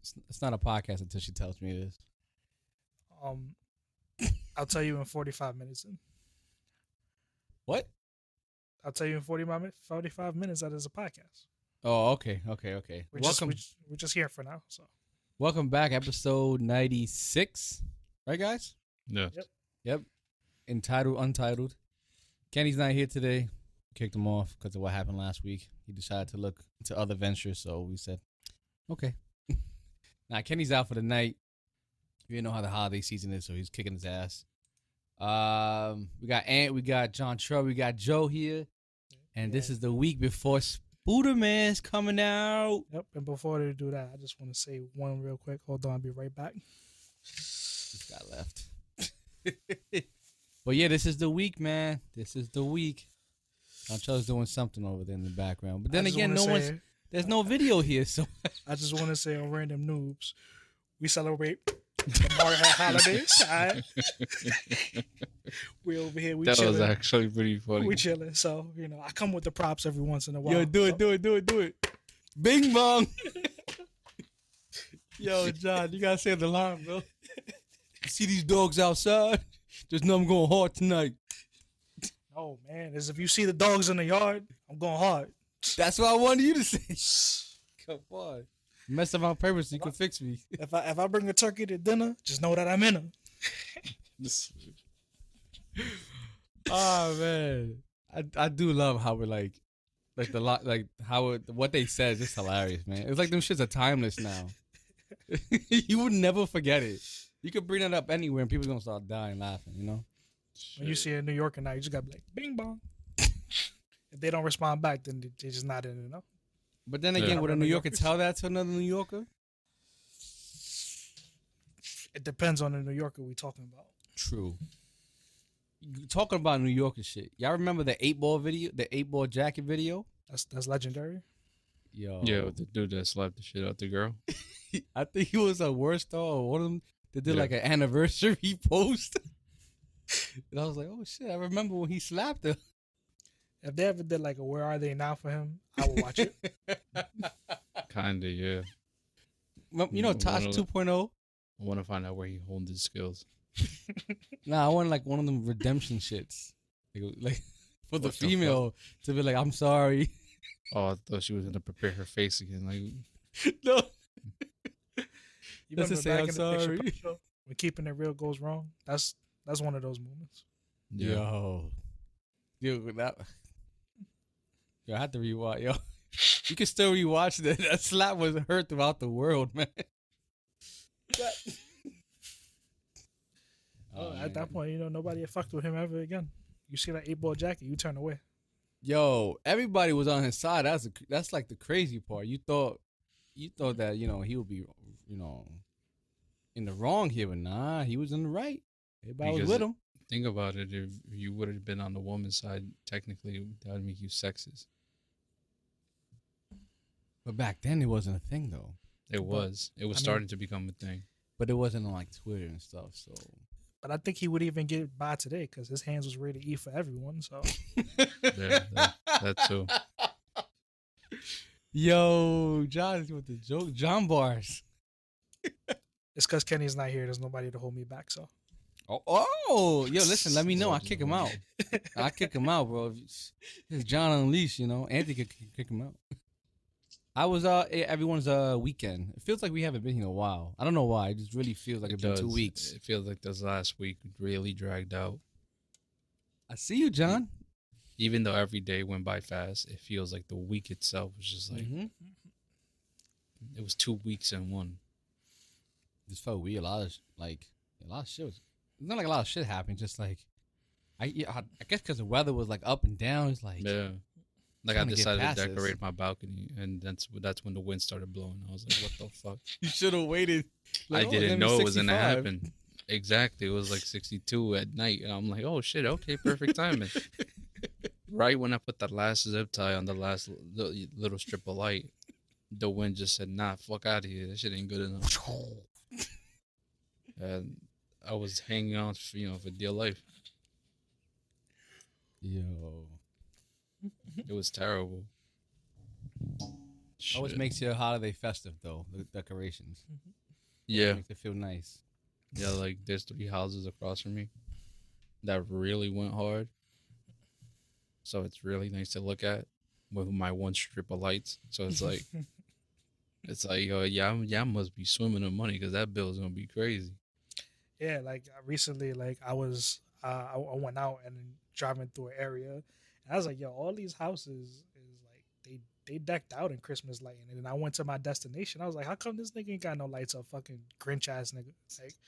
It's, it's not a podcast until she tells me it is. Um, I'll tell you in 45 minutes. What? I'll tell you in 45 minutes. 45 minutes that is a podcast. Oh, okay, okay, okay. We're just, welcome, we're, we're just here for now. So welcome back, episode ninety six. Right, guys? Yeah. Yep. Yep. Entitled, untitled. Kenny's not here today. Kicked him off because of what happened last week. He decided to look into other ventures, so we said, okay. Now Kenny's out for the night. You know how the holiday season is, so he's kicking his ass. Um, we got Ant, we got John Trubb, we got Joe here, and this is the week before Spooderman's coming out. yep. And before they do that, I just want to say one real quick. Hold on, I'll be right back. Just got left. but yeah, this is the week, man. This is the week. John Chantel's doing something over there in the background. But then again, no one's say- there's no video here, so I just want to say on random noobs, we celebrate the Mario holidays. all right? we over here, we that was chilling. actually pretty funny. We chilling. So you know, I come with the props every once in a while. yo, do so- it, do it, do it, do it. Bing bong. yo, John, you gotta say the alarm, bro. You see these dogs outside? There's nothing going hard tonight. Oh man, as if you see the dogs in the yard, I'm going hard. That's what I wanted you to say. Come on. Mess up on purpose, you can fix me. If I if I bring a turkey to dinner, just know that I'm in them. oh man, I I do love how we're like, like the lot, like how it, what they said is just hilarious, man. It's like them shits are timeless now. you would never forget it. You could bring it up anywhere, and people gonna start dying laughing. You know. When you see a New Yorker now, you just gotta be like, bing bong. If they don't respond back, then they- they're just not in it. No. But then Yeah. again, would a New New Yorker tell that to another New Yorker? It depends on the New Yorker we talking about. True. Talking about New Yorker shit, y'all remember the eight ball video, the eight ball jacket video? That's that's legendary. Yo, Yeah, with the dude that slapped the shit out the girl. I think he was a WorldStar or one of them that did Yeah. like an anniversary post. and I was like, oh shit, I remember when he slapped her. If they ever did like a Where Are They Now for him, I would watch it. Kinda, yeah. You know, Mm, Tosh one of the- 2.0? I want to find out where he honed his skills. Nah, I want like one of them redemption shits. Like, like for the What the female to be like, I'm sorry. Oh, I thought she was gonna prepare her face again. Like, no. You That's to remember say, back I'm in the Dave sorry. Chappelle show, when keeping it real goes wrong? That's that's one of those moments. yeah. Yo. Yo, that. Yo, I had to rewatch. Yo, you can still rewatch that. That slap was heard throughout the world, man. Oh, man. at that oh, point, you know, nobody had fucked with him ever again. You see that eight ball jacket, you turn away. Yo, everybody was on his side. That's a, that's like the crazy part. You thought, you thought that you know he would be, you know, in the wrong here, but nah, he was in the right. Everybody was with him. Think about it. If you would have been on the woman's side, technically that would make you sexist. But back then it wasn't a thing though. It was. It was I mean- starting to become a thing. But it wasn't on like Twitter and stuff. So But I think he would even get by today because his hands was ready to eat for everyone. So Yeah, that, that too. Yo, John is with the joke. John bars. it's because Kenny's not here. There's nobody to hold me back. So Oh, oh, yo, listen, let me know. I kick him out. I kick him out, bro. It's John Unleashed, you know. Anthony could kick- kick him out. I was uh everyone's uh weekend. It feels like we haven't been here in a while. I don't know why. It just really feels like It it's been two weeks. It feels like this last week really dragged out. I see you, John. Even though every day went by fast, it feels like the week itself was just like Mhm. it was two weeks in one. Just felt weird. A lot of like a lot of shit. Was, it's not like a lot of shit happened. Just like I yeah, I, I guess because the weather was like up and down. It's like Yeah. Like I trying to decided to decorate my balcony, and that's that's when the wind started blowing. I was like, "What the fuck?" you should have waited. I oh, didn't know it was gonna happen. Exactly, it was like 62 at night, and I'm like, "Oh shit, okay, perfect timing." right when I put the last zip tie on the last li- little strip of light, the wind just said, "Nah, fuck out of here. That shit ain't good enough." and I was hanging on, for, you know, for dear life. Yo, It was terrible. always makes you a holiday festive though. The decorations. yeah. makes it feel nice. Yeah, like there's three houses across from me that really went hard. So it's really nice to look at with my one strip of lights. So it's like it's like yo, yeah, yeah, must be swimming in money because that bill is gonna be crazy. yeah, like uh, recently, like I was, uh, I, I went out and driving through an area, and I was like, yo, all these houses is like they they decked out in Christmas lighting, and then I went to my destination. I was like, how come this nigga ain't got no lights up? Fucking Grinch ass nigga. Like,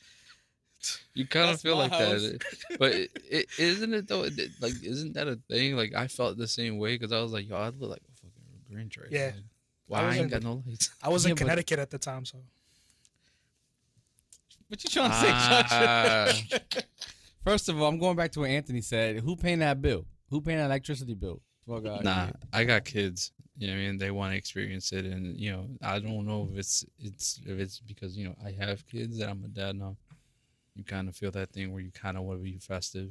You kind of feel like house. that, but it, it, isn't it though? It- Like, isn't that a thing? Like, I felt the same way because I was like, yo, I look like a fucking Grinch right Yeah. now. Why I I, ain't in- got no lights? I was Yeah, in but- Connecticut at the time, so What you trying to say, Josh? Ah. First of all, I'm going back to what Anthony said. Who paying that bill? Who paying electricity bill? Fuck outta Nah, here. I got kids. You know, what I mean, they want to experience it, and you know, I don't know if it's it's if it's because you know I have kids that I'm a dad now. You kind of feel that thing where you kind of want to be festive.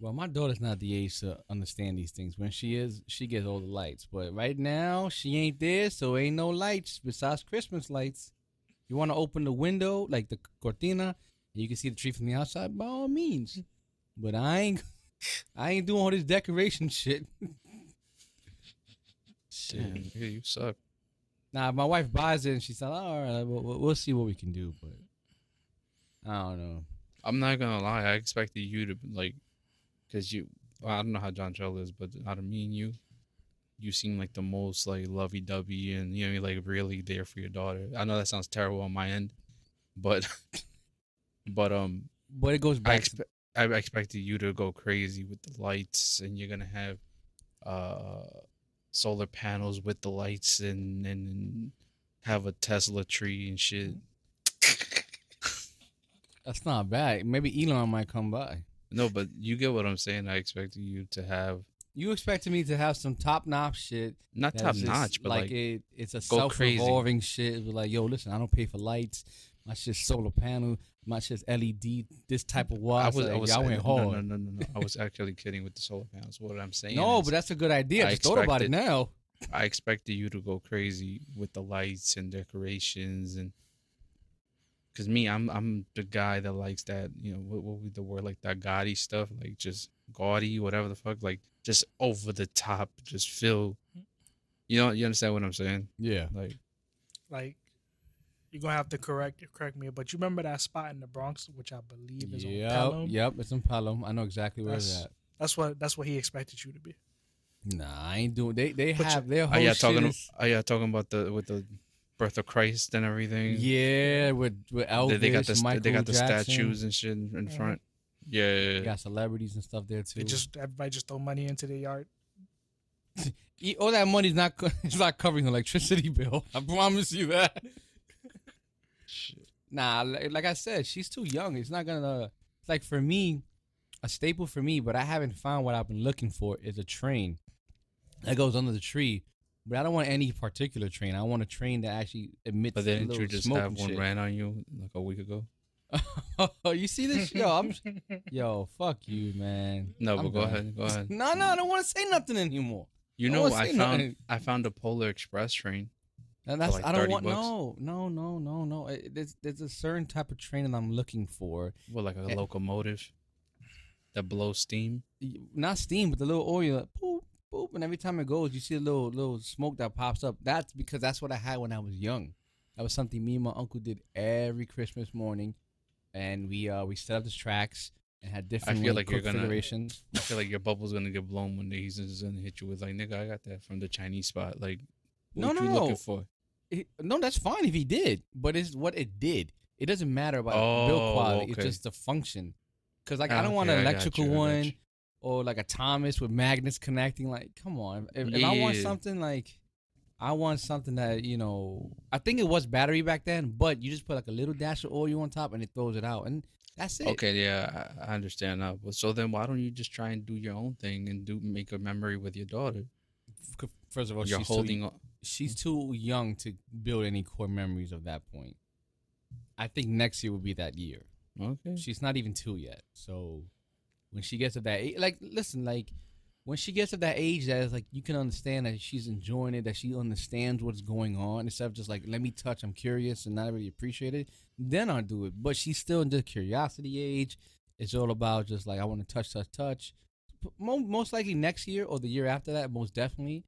Well, my daughter's not the age to understand these things. When she is, she gets all the lights. But right now, she ain't there, so ain't no lights besides Christmas lights. You want to open the window, like the cortina, and you can see the tree from the outside. By all means, but I ain't, I ain't doing all this decoration shit. Shit. yeah, you suck. Nah, my wife buys it, and she's like, "All right, we'll, we'll- see what we can do." But I don't know. I'm not gonna lie. I expected you to like, cause you. Well, I don't know how John Chell is, but out of me and you, you seem like the most like lovey-dovey and you know like really there for your daughter. I know that sounds terrible on my end, but but um But it goes I back. to, expect I expected you to go crazy with the lights, and you're gonna have uh solar panels with the lights, and and have a Tesla tree and shit. that's not bad. Maybe Elon might come by. No, but you get what I'm saying. I expected you to have You expected me to have some top notch shit. not top notch, but like, it, it's a self revolving shit. It was like, yo, listen, I don't pay for lights. My shit's solar panel. My shit's LED. This type of I was, like, I was, y'all went hard. no, no, no, no. I was actually kidding with the solar panels. What I'm saying, No, is but that's a good idea. I Just thought about it now. I expected you to go crazy with the lights and decorations and because me, I'm I'm the guy that likes that you know what what would the word like that gaudy stuff like just gaudy whatever the fuck like just over the top just feel you know you understand what I'm saying Yeah. like like you're gonna have to correct correct me, but you remember that spot in the Bronx, which I believe is on Yep. Pelham? Yep. It's in Pelham. I know exactly where it's That's- at. That's what that's what he expected you to be. Nah, I ain't doing. They they But you- have their oh whole yeah shit talking is- oh yeah talking about the with the birth of Christ and everything yeah, with with they, Elvis, they got the Michael they got the Jackson. statues and shit in, in Mhm. front yeah, yeah, You yeah. got celebrities and stuff there too. They just everybody just throw money into the yard. All that money's not co- it's not covering the electricity bill. I promise you that. Shit. Nah, like I said, she's too young. It's not gonna. It's like for me, a staple for me, but I haven't found what I've been looking for is a train that goes under the tree. But I don't want any particular train. I want a train that actually emits. But didn't you just have one shit. ran on you like a week ago? Oh, you see this? Yo, I'm yo, fuck you, man. No, I'm but go ahead, go ahead. No, no, I don't want to say nothing anymore. You I know, I found nothing. I found a Polar Express train. And that's like I don't want bucks. no, no, no, no, no. It, there's there's a certain type of train that I'm looking for. Well, like a Eh. locomotive that blows steam. Not steam, but the little oil. Like, boop, boop, and every time it goes, you see a little little smoke that pops up. That's because that's what I had when I was young. That was something me and my uncle did every Christmas morning, and we uh we set up the tracks and had different I feel like you're gonna- configurations. I feel like your bubble's gonna get blown when he's just gonna hit you with like, nigga, I got that from the Chinese spot. Like, No, what no, you no. looking for? It- no, that's fine if he did, but it's what it did. It doesn't matter about Oh, build quality. okay. It's just the function. Cause like Ah, I don't want an electrical you, one or like a Thomas with magnets connecting. Like, come on. If, if I want something like, I want something that you know. I think it was battery back then, but you just put like a little dash of oil on top and it throws it out, and that's it. Okay, yeah, I, I understand now. But so then, why don't you just try and do your own thing and do make a memory with your daughter? First of all, You're she's holding. too, on. She's too young to build any core memories of that point. I think next year would be that year. Okay. She's not even two yet. So when she gets to that age, like, listen, like, when she gets to that age that is like you can understand that she's enjoying it, that she understands what's going on, instead of just like, let me touch, I'm curious and not really appreciate it, then I'll do it. But she's still in the curiosity age. It's all about just like, I want to touch, touch, touch. Most likely next year or the year after that, most definitely,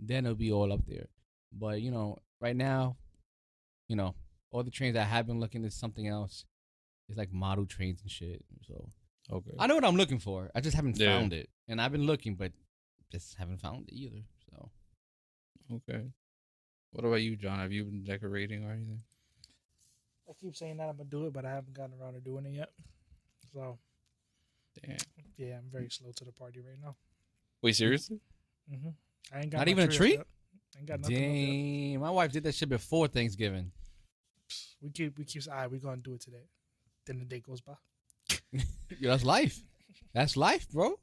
then it'll be all up there. But, you know, right now, you know, all the trains I have been looking at something else. It's like model trains and shit. So Okay. I know what I'm looking for. I just haven't Yeah. found it, and I've been looking, but just haven't found it either. So Okay. What about you, John? Have you been decorating or anything? I keep saying that I'm gonna do it, but I haven't gotten around to doing it yet. So Damn. yeah, I'm very slow to the party right now. Wait, seriously? hmm I ain't got Not even a up tree? yet. Ain't got nothing damn, my wife did that shit before Thanksgiving. We keep we keep. All right, we gonna do it today. Then the day goes by. Yo, that's life. That's life, bro.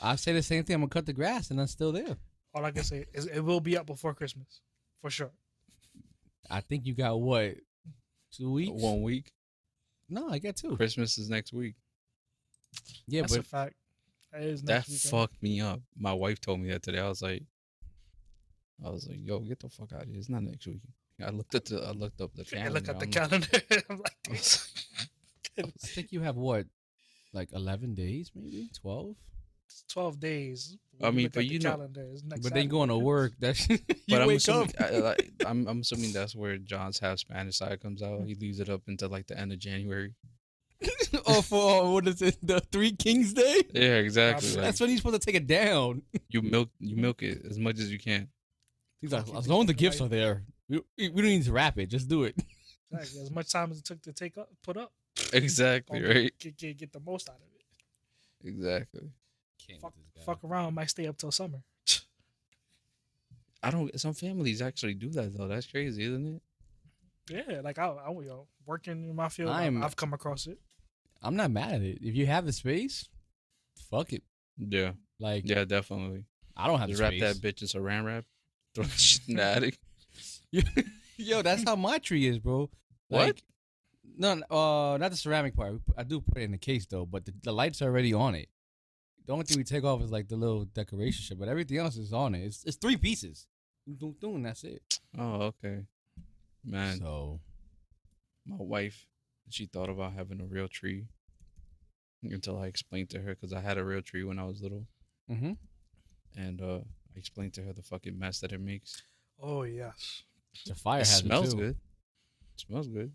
I say the same thing. I'm gonna cut the grass, and I'm still there. All I can say is it will be up before Christmas, for sure. I think you got what two weeks? One week. No, I got two. Christmas is next week. Yeah, That's a but fact. That is That weekend. fucked me up. My wife told me that today. I was like, I was like, yo, get the fuck out of here. It's not next week. I looked at the, I looked up the I look at the I'm like- calendar. I'm like, I was I think you have what, like 11 days, maybe 12. twelve days. I mean, but you know- calendar, it's next But then going to work. that's you but I'm wake assuming, up. I, like, I'm, I'm assuming that's where John's half Spanish side comes out. He leaves it up until like the end of January. oh, for what is it? The Three Kings Day. Yeah, exactly. That's Like, That's when you're supposed to take it down. you milk, you milk it as much as you can. He's like, as long as the fucking gifts are there, we, we don't need to wrap it. Just do it. Exactly. As much time as it took to take up, put up. Exactly right. Get, get, get the most out of it. Exactly. Fuck, fuck around, might stay up till summer. I don't. Some families actually do that though. That's crazy, isn't it? Yeah, like I, I you know, working in my field, I'm- I've, I've come across it. I'm not mad at it. If you have the space, fuck it. Yeah. Like Yeah, definitely. I don't have Just the wrap space. that bitch in saran wrap. Throw that shit in the attic. Yo, that's how my tree is, bro. What? Like, no, uh, not the ceramic part. I do put it in the case though, but the, the lights are already on it. The only thing we take off is like the little decoration shit, but everything else is on it. It's it's three pieces. Doom, doom, that's it. Oh, okay. Man, So my wife, she thought about having a real tree until I explained to her because I had a real tree when I was little, mm-hmm. and uh, I explained to her the fucking mess that it makes. Oh yes. the fire it has smells it too. good. It smells good,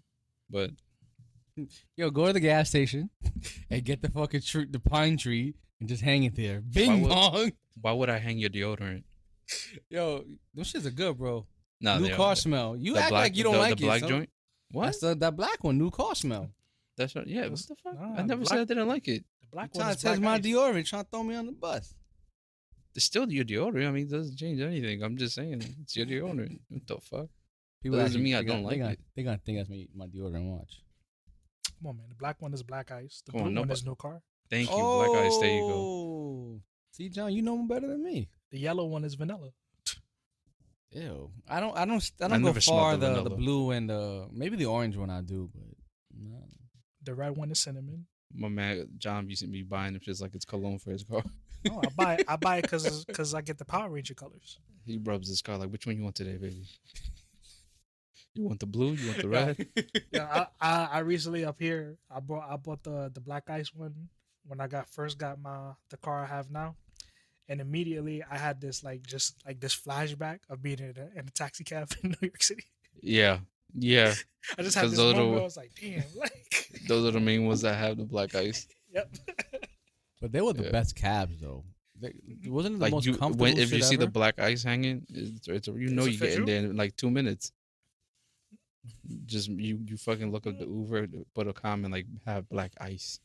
but Yo, go to the gas station and get the fucking tree, the pine tree, and just hang it there. Bing would- bong. why would I hang your deodorant? Yo, those shits are good, bro. No, new car are. smell. You The act black- like you don't the, like the black it. so- joint. What? That's the, that black one. New car smell. That's right. Yeah. What the fuck? nah, I never black- said I didn't like it. The black You one trying to test black my ice. deodorant, trying to throw me on the bus. It's still your deodorant. I mean, it doesn't change anything. I'm just saying, it's your deodorant. What the fuck? People Doesn't mean I don't gonna- like they gonna, it. They gonna think that's my, my deodorant watch. Come on, man. The black one is black ice. The Come on, blue one nobody- is no car. Thank you, Black Ice. There you go. Oh. See, John, you know him better than me. The yellow one is vanilla. Ew. I don't. I don't. I I don't go far the the, the blue and the maybe the orange one I do, but No. The red one is cinnamon. My man John used to be buying it just like it's cologne for his car. No, I buy it. I buy it because because I get the Power Ranger colors. He rubs his car like, which one you want today, baby? You want the blue? You want the red? Yeah, I, I I recently up here I bought I bought the the black ice one when I got first got my the car I have now, and immediately I had this like just like this flashback of being in a, in a taxi cab in New York City. yeah, yeah. I just had this those are moment. the- I was like, damn, like, Those are the main ones that have the black ice. yep. But they were the Yeah. best cabs though. They, wasn't it the Like most you, comfortable when, if you shit see the black ice hanging, it's, it's you know it you get in there in like two minutes. Just you, you fucking look up the Uber, put a comment like have black ice.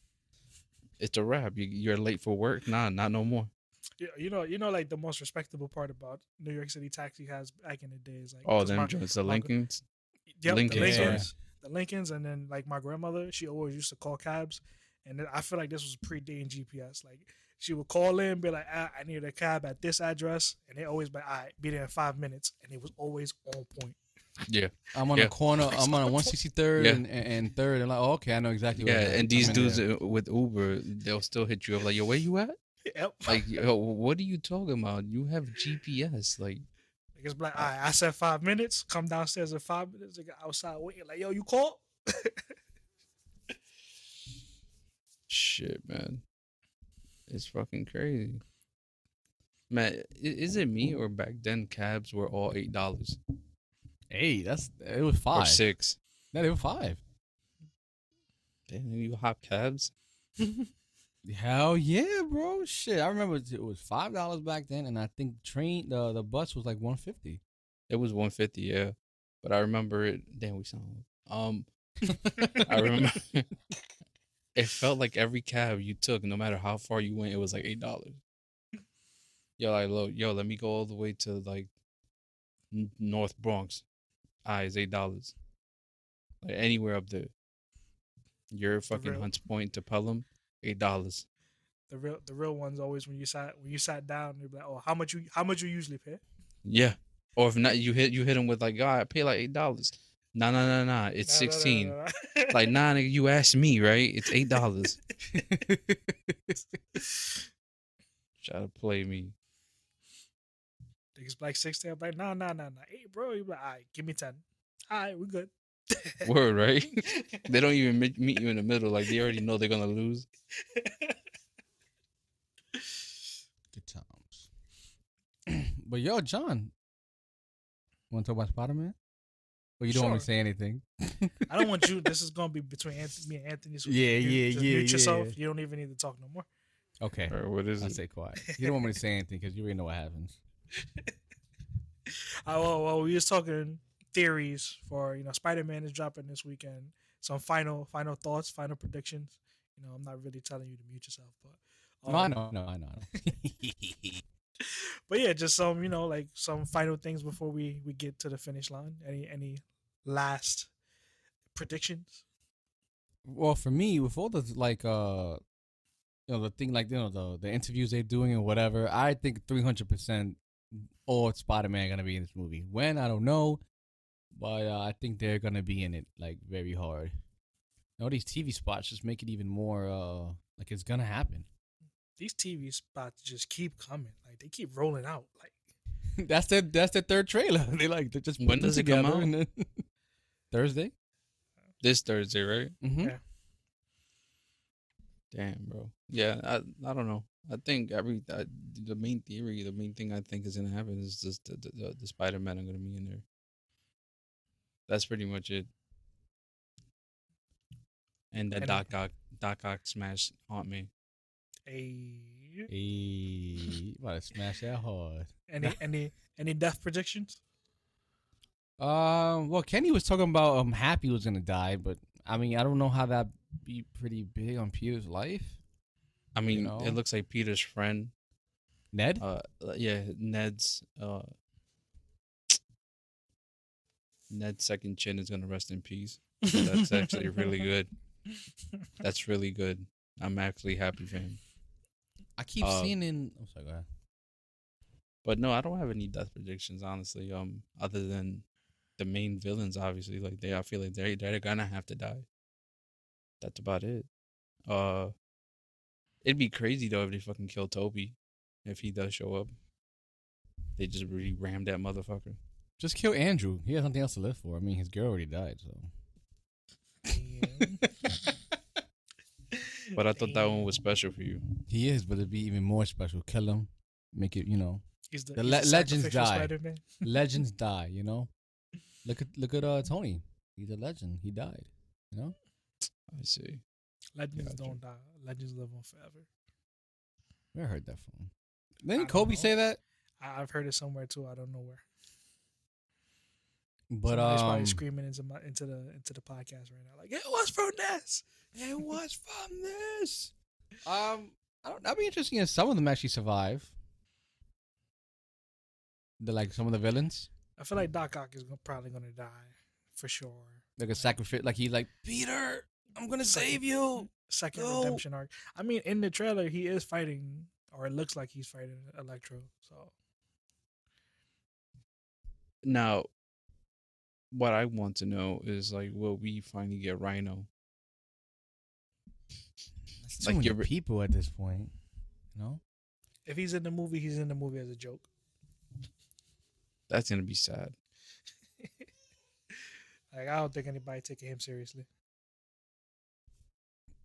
It's a wrap. You, you're late for work. Nah, not no more. You- You know, you know, like the most respectable part about New York City taxi cabs back in the day is like, Oh, 'cause them my- joints, the my gr- Lincolns. Yep, Lincolns, the sorry. Lincolns, the Lincolns, and then like my grandmother, she always used to call cabs, and then I feel like this was pre-dating GPS. Like she would call in, be like, ah, "I need a cab at this address," and they always be, like, "All right, be there in five minutes," and it was always on point. Yeah, I'm on Yeah. the corner. I'm on a 163rd Yeah. and, and, and third. And like, oh, okay, I know exactly. yeah. where. And these dudes there. uh, with Uber, they'll still hit you up like, "Yo, where you at?" Yep. Like, yo, what are you talking about? You have GPS. Like, Like it's like, all right, I said five minutes. Come downstairs in five minutes. They got outside waiting. Like, yo, you called? shit, man. It's fucking crazy. Man, is it me or back then cabs were all eight dollars Hey, that's it was five or five. six? No, they were five. Damn, you hop cabs. Hell yeah, bro. Shit, I remember it was five dollars back then, and I think train the the bus was like one fifty. It was one fifty, yeah. But I remember it. Damn, we sound. Um, I remember. it felt like every cab you took, no matter how far you went, it was like eight dollars. Yo, like, lo, yo, let me go all the way to like North Bronx. Ah, it's eight dollars. Like anywhere up there. Your fucking Hunts Point to Pelham, eight dollars. The real, the real ones always when you sat when you sat down, you're like, oh, how much you how much you usually pay? Yeah. Or if not, you hit you hit them with like, God, I pay like eight dollars. Nah, nah, nah, nah. It's Nah, sixteen. nah, nah. Like, nah, nigga, you asked me, right? It's eight dollars. Try to play me. Niggas like sixty. I'm like, nah, nah, nah, nah. Hey, bro, you like, all right, give me ten. All right, we good. Word, right? they don't even meet, meet you in the middle. Like they already know they're gonna lose. Good times. but yo, John, want to talk about Spider Man? Well, you don't want me to say anything. I don't want you. This is gonna be between Anthony, me and Anthony. So Yeah, you, yeah, just yeah, Mute yourself. yeah. You don't even need to talk no more. Okay, Or what is I'll it? stay quiet. You don't want me to say anything because you already know what happens. Uh, well, well, we was talking theories for you know Spider Man is dropping this weekend. Some final final thoughts, final predictions. You know, I'm not really telling you to mute yourself, but No, I um, know, no, I know. I know. But yeah, just some you know like some final things before we we get to the finish line. Any any last predictions? well, for me, with all the like, uh, you know, the thing like you know the the interviews they're doing and whatever, I think three hundred percent all Spider Man gonna be in this movie. When I don't know, but uh, I think they're gonna be in it like very hard. All these TV spots just make it even more uh like it's gonna happen. These TV spots just keep coming. Like they keep rolling out. Like that's the that's their third trailer. they like they just When put does it come together out? and then Thursday. This Thursday, right? Mm-hmm. Yeah. Damn, bro. Yeah, I I don't know. I think every I, the main theory, the main thing I think is gonna happen is just the the, the, the Spider Man are gonna be in there. That's pretty much it. And that And- Doc Ock Doc Ock smash haunt me. a Hey, you about to smash that hard. any any any death predictions? Um, well, Kenny was talking about um Happy was gonna die, but I mean, I don't know how that be pretty big on Peter's life. I mean, know? it looks like Peter's friend. Ned, Uh, yeah, Ned's uh, Ned's second chin is gonna rest in peace. That's actually really good. That's really good. I'm actually happy for him. I keep uh, seeing in. Oh, sorry, go ahead. But no, I don't have any death predictions, honestly. Um, other than the main villains, obviously, like they, I feel like they they're gonna have to die. that's about it. Uh, it'd be crazy though if they fucking kill Toby, if he does show up. They just really rammed that motherfucker. Just kill Andrew. He has nothing else to live for. I mean, his girl already died, so. But I thought that one was special for you. He is, but it'd be even more special. Kill him, make it. You know, He's the, The he's le- the legends die. Spider-Man. legends die. You know, look at look at uh Tony. He's a legend. He died. You know. I see. Legends Gotcha. don't die. Legends live on forever. Where I heard that from? I Didn't don't Kobe know. say that? I, I've heard it somewhere too. I don't know where. But Somebody's um, probably screaming into my into the into the podcast right now, like it was from this. it was from this. Um, I don't. That'd be interesting if some of them actually survive. The like some of the villains, I feel like Doc Ock is probably gonna die for sure. like a sacrifice. Like he's like Peter, I'm gonna save you. Second No. redemption arc. I mean, in the trailer, he is fighting, or it looks like he's fighting Electro. So Now, what I want to know is like, will we finally get Rhino? That's too Like many you're- people at this point. You know. if he's in the movie, he's in the movie as a joke. That's gonna be sad. Like I don't think anybody taking him seriously.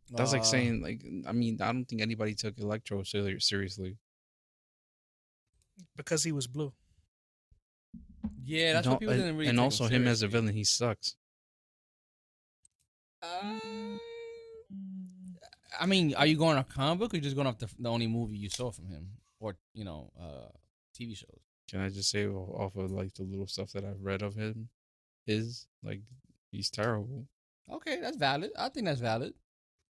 That's like Uh, saying like, I mean, I don't think anybody took Electro seriously. because he was blue. Yeah, that's No, what people and, didn't really. and also him as a villain, he sucks. Uh, I mean, are you going off comic book or you just going off the, the only movie you saw from him, or you know, uh, TV shows? Can I just say off of like the little stuff that I've read of him, is like he's terrible. Okay, that's valid. I think that's valid.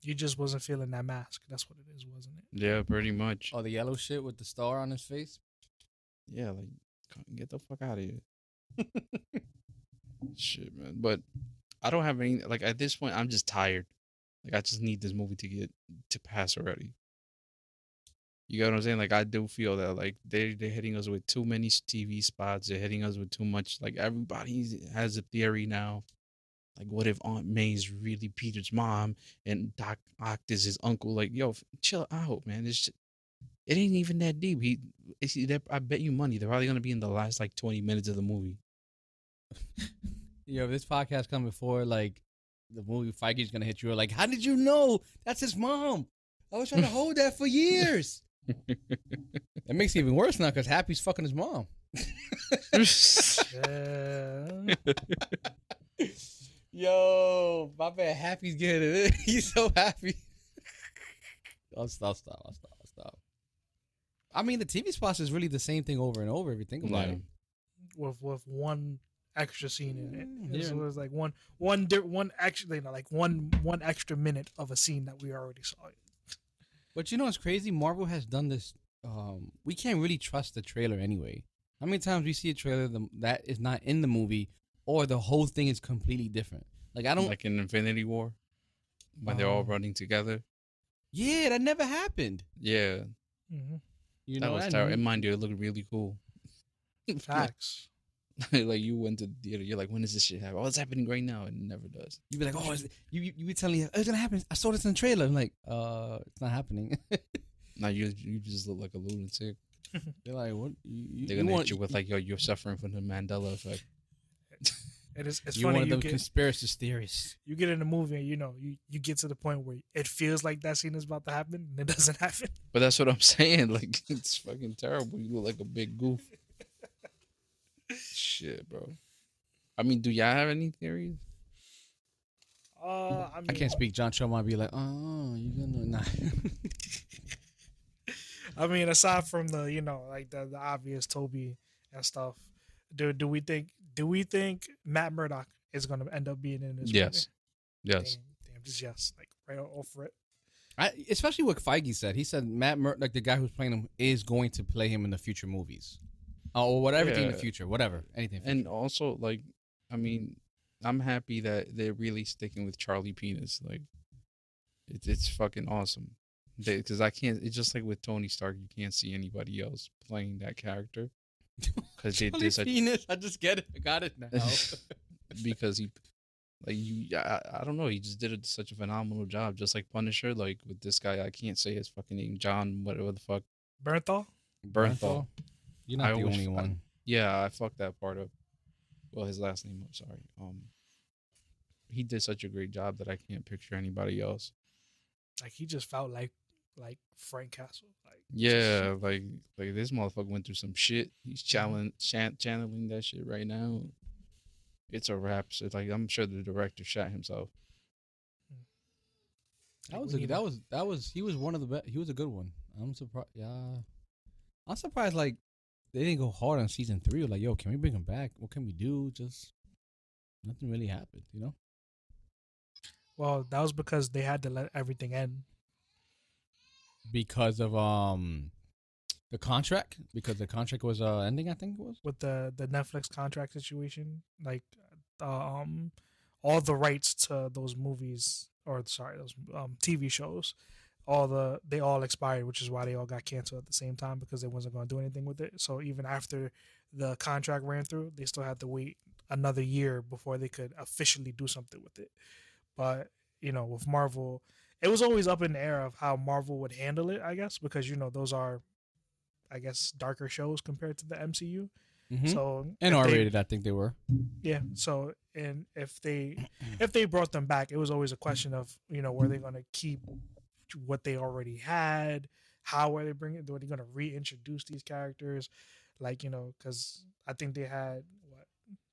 You just wasn't feeling that mask. That's what it is, wasn't it? Yeah, pretty much. Oh, the yellow shit with the star on his face. Yeah, like c- get the fuck out of here. Shit, man. But I don't have any like at this point. I'm just tired. Like I just need this movie to get to pass already. You get what I'm saying? Like I do feel that like they they're hitting us with too many TV spots. They're hitting us with too much. Like everybody has a theory now. Like what if Aunt May's really Peter's mom and Doc Ock is his uncle? Like yo, chill out, man. It's just, it ain't even that deep. He, I bet you money they're probably gonna be in the last like 20 minutes of the movie. Yo, this podcast come before like the movie Feige's gonna hit you. Like, how did you know that's his mom? I was trying to hold that for years. It makes it even worse now because Happy's fucking his mom. Yo, my bad. Happy's getting it. He's so happy. I'll stop, stop, I'll stop. I mean, the TV spots is really the same thing over and over if you think about Yeah. it. with with one extra scene in it. Mm, So yeah. it was like one one di- one actually you know, like one one extra minute of a scene that we already saw. But you know what's crazy? Marvel has done this. Um, we can't really trust the trailer anyway. How many times we see a trailer that is not in the movie, or the whole thing is completely different? Like I don't. like in Infinity War when they're all Oh. running together. yeah, that never happened. Yeah, Mm-hmm. You that know, was terrible. And mind you, it looked really cool. Facts. like you went to the theater, you're like, when does this shit happen? Oh, it's happening right now, and it never does. You'd be like, oh, is it, you you you be telling you, oh, it's gonna happen. I saw this in the trailer. I'm like, uh, it's not happening. Now you you just look like a lunatic. They're like, what? You, you, They're gonna want, hit you with like, yo, you're suffering from the Mandela effect. It is. It's you one funny of you them get conspiracy theorists. you get in the movie and you know you you get to the point where it feels like that scene is about to happen and it doesn't happen. But that's what I'm saying. Like it's fucking terrible. You look like a big goof. Shit, bro. I mean, do y'all have any theories? Uh, I mean, I can't speak. John Cho might be like, oh, you gonna nah. I mean, aside from the you know like the, the obvious Toby and stuff, do do we think do we think Matt Murdock is gonna end up being in this? Yes. movie? Yes. Damn, damn, just yes, like right off rip. I, especially what Feige said. He said Matt Mur- like the guy who's playing him is going to play him in the future movies, uh, or whatever in the future, whatever, anything. And future. also, like, I mean, I'm happy that they're really sticking with Charlie Penis. Like, it's it's fucking awesome. Because I can't. It's just like with Tony Stark, you can't see anybody else playing that character because they Charlie did such Penis, I just get it. I got it now. because he Like you, I, I don't know. He just did a, such a phenomenal job, just like Punisher. Like with this guy, I can't say his fucking name, John, whatever the fuck, Bernthal. Bernthal. You're not I the always- only I- one. Yeah, I fucked that part up. Well, his last name. I'm sorry. Um, he did such a great job that I can't picture anybody else. Like he just felt like like Frank Castle. Like Yeah, like like this motherfucker went through some shit. He's mm-hmm. channeling chan- channeling that shit right now. It's a wrap. So like I'm sure the director shot himself. That was a, that was that was he was one of the best. He was a good one. I'm surprised. Yeah, I'm surprised. Like they didn't go hard on season three. Like, yo, can we bring him back? What can we do? Just nothing really happened. You know. Well, that was because they had to let everything end. Because of um the contract because the contract was uh ending i think it was with the the Netflix contract situation, like um all the rights to those movies or sorry those um TV shows, all the they all expired, which is why they all got canceled at the same time because they wasn't going to do anything with it. So even after the contract ran through, they still had to wait another year before they could officially do something with it. But you know, with Marvel, it was always up in the air of how Marvel would handle it, I guess, because you know those are, I guess, darker shows compared to the MCU. mm-hmm. So and r-rated i think they were yeah. So and if they if they brought them back, it was always a question of you know were they going to keep what they already had? How are they bringing? Were they going to reintroduce these characters? Like you know, because I think they had what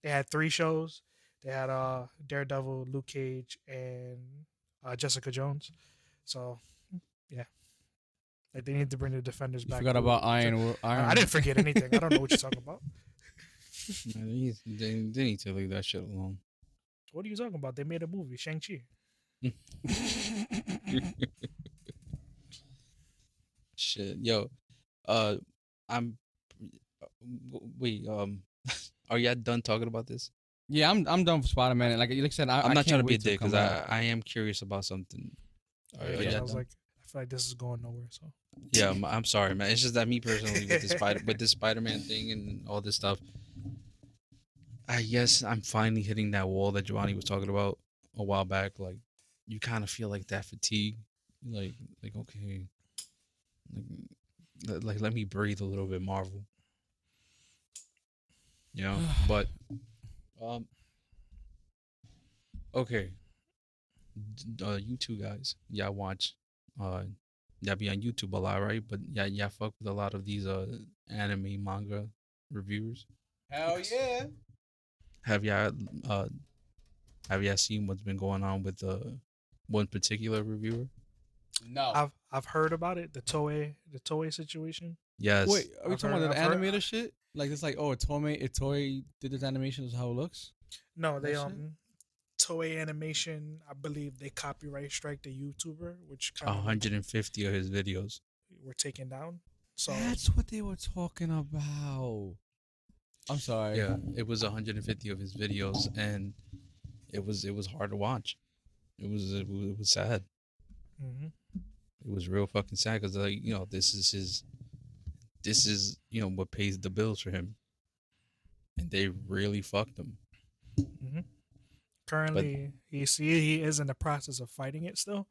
they had three shows. They had uh Daredevil, Luke Cage, and uh, Jessica Jones. So yeah, like they need to bring the Defenders you back. forgot about iron I, iron I didn't forget anything. I don't know what you're talking about. They, need- they, they need to leave that shit alone. What are you talking about? They made a movie, Shang Chi. Shit, yo, uh, I'm. uh, Wait, um, are y'all done talking about this? Yeah i'm i'm done for spider-man like like i said I, I'm I not trying to be a dick because. I, I am curious about something. Are, are Yeah, I was done? like, I feel like this is going nowhere. So yeah, I'm, I'm sorry, man. It's just that me personally with the spider with this Spider-Man thing and all this stuff. I guess I'm finally hitting that wall that Giovanni was talking about a while back. Like, you kind of feel like that fatigue. Like, like okay, like, like let me breathe a little bit, Marvel. You know, but um, okay. Uh, you two guys, y'all watch uh y'all be on YouTube a lot, right? But yeah, y'all fuck with a lot of these uh anime manga reviewers. hell yeah Have y'all uh have y'all seen what's been going on with uh one particular reviewer? no I've I've heard about it, the Toei the Toei situation. Yes. wait are we I've talking heard- about the I've heard- animator shit like it's like oh a toei a toei did this animation is how it looks No, they That shit? um Toei Animation, I believe they copyright strike the YouTuber, which kind 150 of his videos. were taken down. So that's what they were talking about i'm sorry Yeah, it was 150 of his videos, and it was it was hard to watch. It was it was, it was sad. mhm. It was real fucking sad because like you know this is his, this is you know what pays the bills for him, and they really fucked him. currently he's he, he is in the process of fighting it still.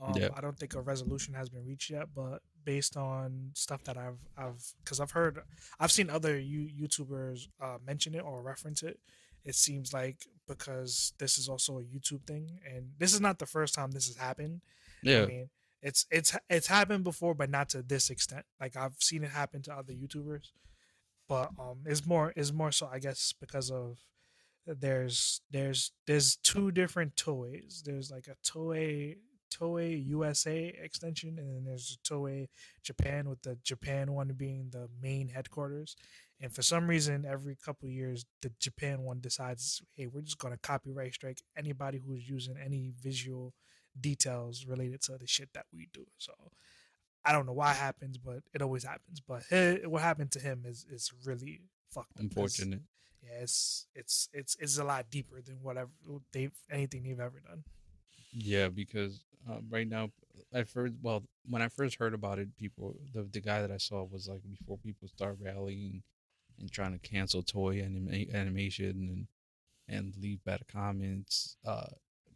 Um, Yeah. I don't think a resolution has been reached yet, but based on stuff that I've I've because I've heard I've seen other you YouTubers uh, mention it or reference it. It seems like because this is also a YouTube thing, and this is not the first time this has happened. Yeah, I mean, it's it's it's happened before, but not to this extent. Like I've seen it happen to other YouTubers, but um, it's more it's more so I guess because of there's there's there's two different Toei's. There's like a Toei Toei USA extension, and then there's Toei Japan with the Japan one being the main headquarters. And for some reason, every couple years, the Japan one decides, hey, we're just gonna copyright strike anybody who's using any visual details related to the shit that we do. So I don't know why it happens, but it always happens. But hi- what happened to him is is really fucked. up unfortunate. Yeah, it's it's it's it's a lot deeper than whatever they anything they've ever done. Yeah, because uh, right now, I first well when I first heard about it, people the the guy that I saw was like before people start rallying and trying to cancel Toei anima- animation and and leave bad comments. Uh,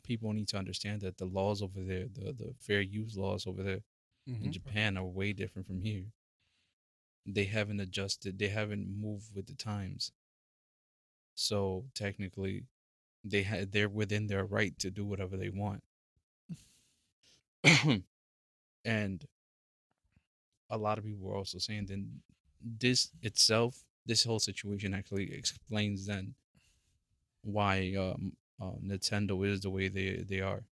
people need to understand that the laws over there, the the fair use laws over there Mm-hmm. in Japan, are way different from here. They haven't adjusted. They haven't moved with the times. So technically, they had they're within their right to do whatever they want. and a lot of people were also saying then this itself, this whole situation actually explains then why um, uh, Nintendo is the way they they are.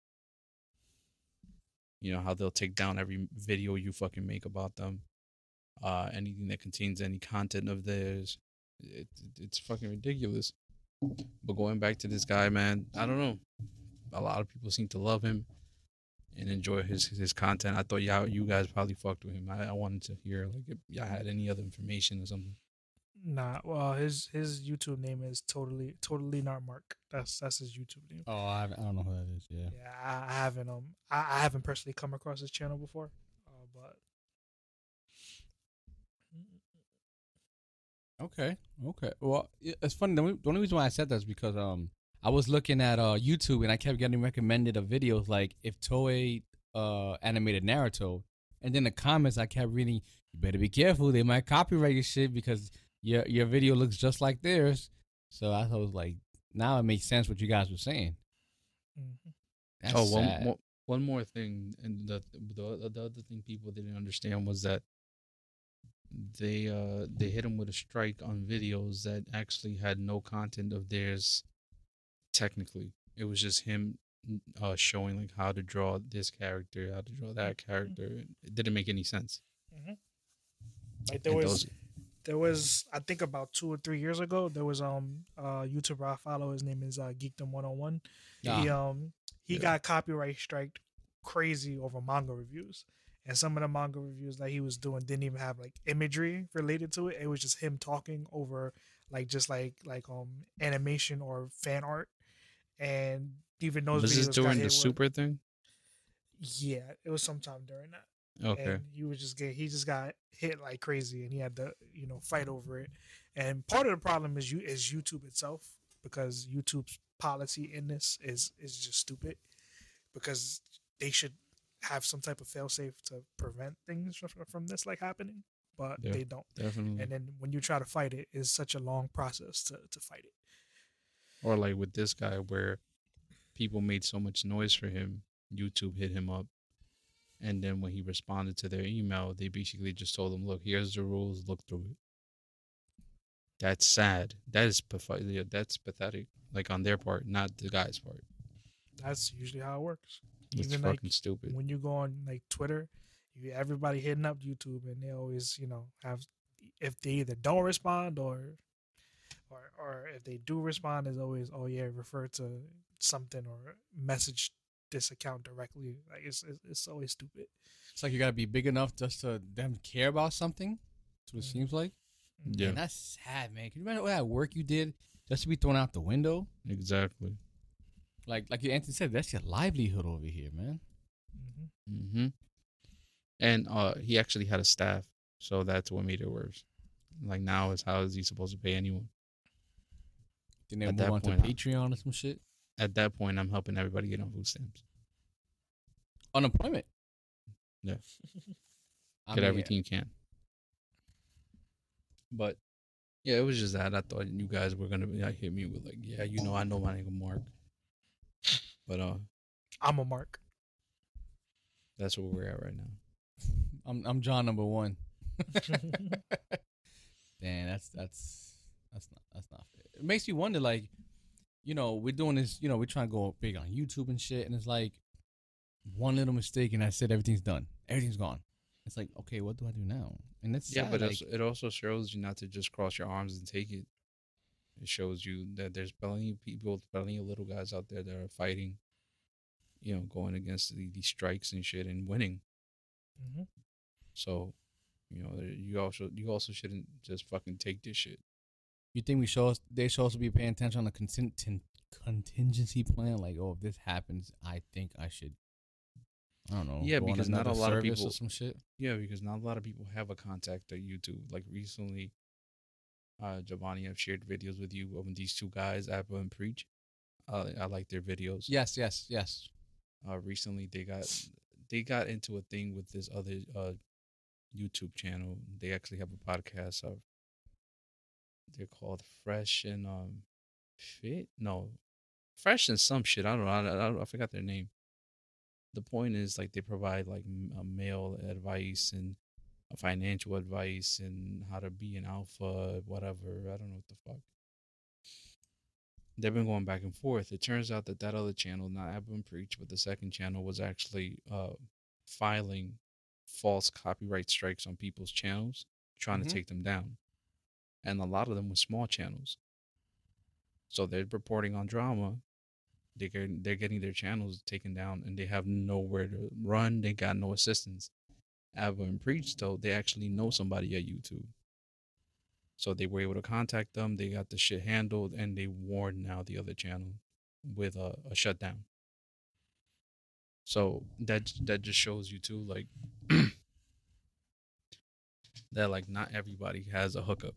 You know how they'll take down every video you fucking make about them, uh, anything that contains any content of theirs. It, it's fucking ridiculous. But going back to this guy, man, I don't know. A lot of people seem to love him and enjoy his his content. I thought y'all you guys probably fucked with him. I, I wanted to hear like if y'all had any other information or something. Nah, well, his his YouTube name is totally totally not Mark. That's that's his YouTube name. Oh, I, I don't know who that is. Yeah. Yeah, I, I haven't um I, I haven't personally come across his channel before, uh, but Okay. Okay. Well, it's funny. The only, reason why I said that is because um I was looking at uh YouTube and I kept getting recommended of videos like if Toei uh animated Naruto, and then the comments I kept reading, you better be careful. They might copyright your shit because your your video looks just like theirs. So I thought it was like now it makes sense what you guys were saying. mhm. That's oh, one, sad. one, one more thing, and the, the the other thing people didn't understand was that they uh they hit him with a strike on videos that actually had no content of theirs. Technically, it was just him uh showing like how to draw this character, how to draw that character. It didn't make any sense. like there And was those- there was I think about two or three years ago there was um uh YouTuber I follow his name is uh Geekdom One Hundred One. He Ah, um he Yeah. got copyright striked crazy over manga reviews. And some of the manga reviews that he was doing didn't even have like imagery related to it. It was just him talking over like just like like um animation or fan art. And even those was this videos got during the with- super thing? Yeah, it was sometime during that. Okay. And he was just get he just got hit like crazy, and he had to you know fight over it. And part of the problem is you is YouTube itself because YouTube's policy in this is is just stupid because they should have some type of failsafe to prevent things from, from this like happening, but Yeah. they don't. Definitely. And then when you try to fight it, it's such a long process to to fight it. Or like with this guy where people made so much noise for him, YouTube hit him up. And then when he responded to their email, they basically just told him, "Look, here's the rules. Look through it." That's sad. That is pathetic. That's pathetic. Like on their part, not the guy's part. That's usually how it works. It's Even fucking like stupid. when you go on like Twitter, you everybody hitting up YouTube, and they always you know have if they either don't respond or or or if they do respond, is always oh yeah refer to something or message this account directly. Like it's it's, it's always stupid. It's like you gotta be big enough just to them care about something. That's what it Mhm. seems like. Yeah, And that's sad, man. Can you imagine all that work you did just to be thrown out the window? exactly. Like like your Anthony said, that's your livelihood over here, man. Mm-hmm. mm-hmm. And uh, he actually had a staff, so that's what made it worse. Like now is how is he supposed to pay anyone? Then they At move on to point, I- Patreon or some shit. At that point, I'm helping everybody get on food stamps. Unemployment. Yeah. I get mean, everything you can. But yeah, it was just that I thought you guys were gonna like, hit me with like, yeah, you know, I know my nigga Mark, but uh, I'm a mark. that's where we're at right now. I'm I'm John number one. Damn, that's that's that's not that's not fair. It makes you wonder, like, you know, we're doing this, you know, we're trying to go big on YouTube and shit, and it's like one little mistake, and I said everything's done, everything's gone. It's like, okay, what do I do now? And it's Yeah, sad, but like, it also shows you not to just cross your arms and take it. It shows you that there's plenty of people, plenty of little guys out there that are fighting, you know, going against the, these strikes and shit and winning. hmm So, you know, you also you also shouldn't just fucking take this shit. You think we show us they show us to be paying attention on the contin- contingency plan? Like, oh, if this happens, I think I should. I don't know. Yeah, because not a lot of people- some shit. Yeah, because not a lot of people have a contact at YouTube. Like recently, uh, Giovanni have shared videos with you of these two guys, Abba and Preach. I, I like their videos. Yes, yes, yes. Uh, recently they got they got into a thing with this other uh YouTube channel. They actually have a podcast of. They're called Fresh and um, Fit. No, Fresh and some shit. I don't know. I, I, I forgot their name. The point is like they provide like m- uh, male advice and uh, financial advice and how to be an alpha, whatever. I don't know what the fuck. They've been going back and forth. It turns out that that other channel, not Abba Preach, but the second channel, was actually uh, filing false copyright strikes on people's channels, trying Mhm. to take them down. And a lot of them were small channels. So they're reporting on drama. They get, they're getting their channels taken down and they have nowhere to run. They got no assistance. Abba and Preach, though, they actually know somebody at YouTube. So they were able to contact them. They got the shit handled and they warned now the other channel with a, a shutdown. So that that just shows you too, like that like not everybody has a hookup.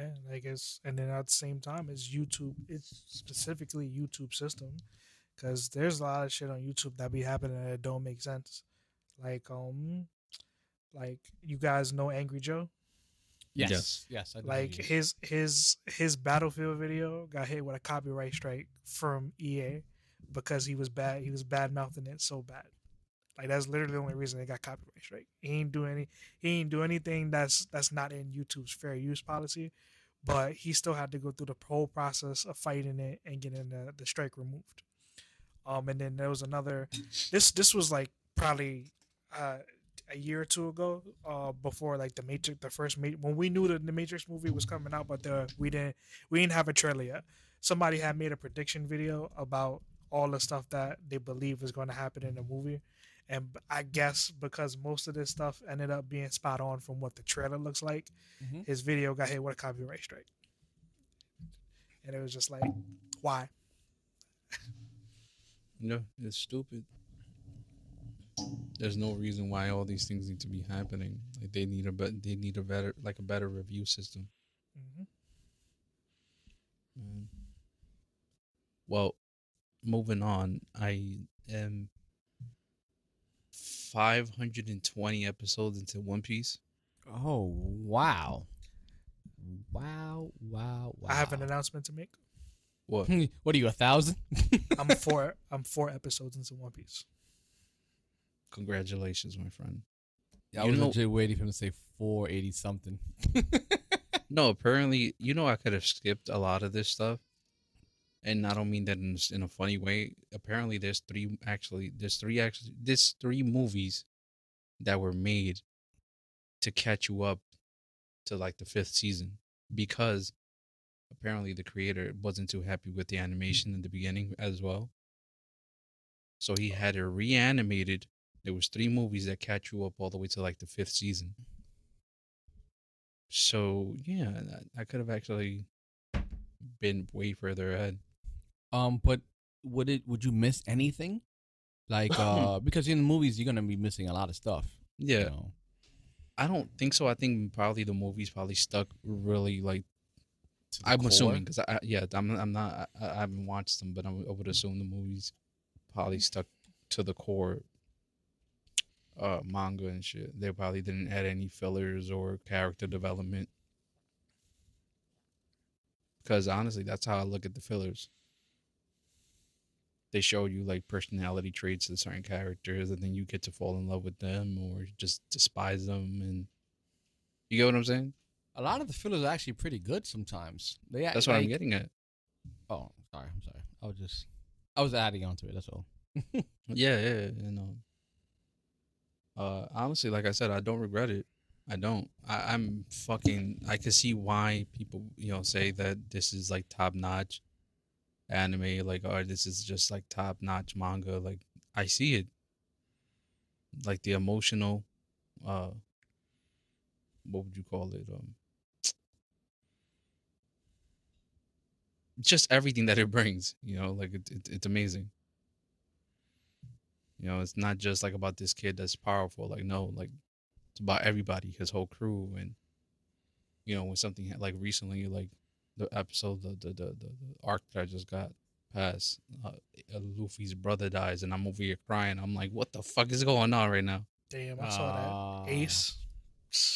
Yeah, like it's and then at the same time, it's YouTube. It's specifically YouTube system because there's a lot of shit on YouTube that be happening that don't make sense. Like um, like you guys know Angry Joe. Yes, Yes. yes. I Like his his his Battlefield video got hit with a copyright strike from EA because he was bad. He was bad mouthing it so bad. Like that's literally the only reason they got copyright strike. He ain't do any. He ain't do anything that's that's not in YouTube's fair use policy, but he still had to go through the whole process of fighting it and getting the, the strike removed. Um, and then there was another. This this was like probably uh, a year or two ago, uh, before like the Matrix, the first Ma- when we knew that the Matrix movie was coming out, but the we didn't we didn't have a trailer yet. Somebody had made a prediction video about all the stuff that they believe is going to happen in the movie, and I guess because most of this stuff ended up being spot on from what the trailer looks like, Mhm. his video got hit with a copyright strike, and it was just like, why? No, it's stupid. There's no reason why all these things need to be happening. Like they need a bet they need a better like a better review system. hmm Well, moving on, I am 520 episodes into One Piece. Oh wow, wow, wow, wow. I have an announcement to make. What? what are you a thousand? I'm four. I'm four episodes into One Piece. Congratulations, my friend. Yeah, I You was know- legit waiting for him to say four eighty something. No, apparently, you know, I could have skipped a lot of this stuff, and I don't mean that in, in a funny way. Apparently, there's three actually. There's three actually. There's three movies that were made to catch you up to like the fifth season because apparently the creator wasn't too happy with the mm. animation in the beginning as well. So he oh. had it reanimated. There was three movies that catch you up all the way to like the fifth season. So yeah, I- I could have actually been way further ahead. Um, but would it? Would you miss anything? Like, uh, because in the movies you're gonna be missing a lot of stuff. you Yeah, know? I don't think so. I think probably the movies probably stuck really like I'm core. assuming because I yeah I'm I'm not I, I haven't watched them, but I'm, I would assume the movies probably stuck to the core uh manga and shit. They probably didn't add any fillers or character development. Because honestly, that's how I look at the fillers. They show you like personality traits of certain characters, and then you get to fall in love with them or just despise them, and you get what I'm saying. A lot of the fillers are actually pretty good sometimes. They that's what I'm getting at. Oh, sorry, I'm sorry. I was just, I was adding on to it. That's all. Yeah, yeah, you know. Uh, honestly, like I said, I don't regret it. I don't. I, I'm fucking. I can see why people, you know, say that this is like top notch anime. Like, oh, this is just like top notch manga. Like, I see it. Like the emotional, uh, what would you call it? Um, just everything that it brings. You know, like it, it it's amazing. You know, it's not just like about this kid that's powerful. Like, no, like it's about everybody, his whole crew, and you know, when something like recently, like the episode, the the the, the, the arc that I just got, pass. Uh, Luffy's brother dies, and I'm over here crying. I'm like, what the fuck is going on right now? Damn, I saw Ah. that. Ace.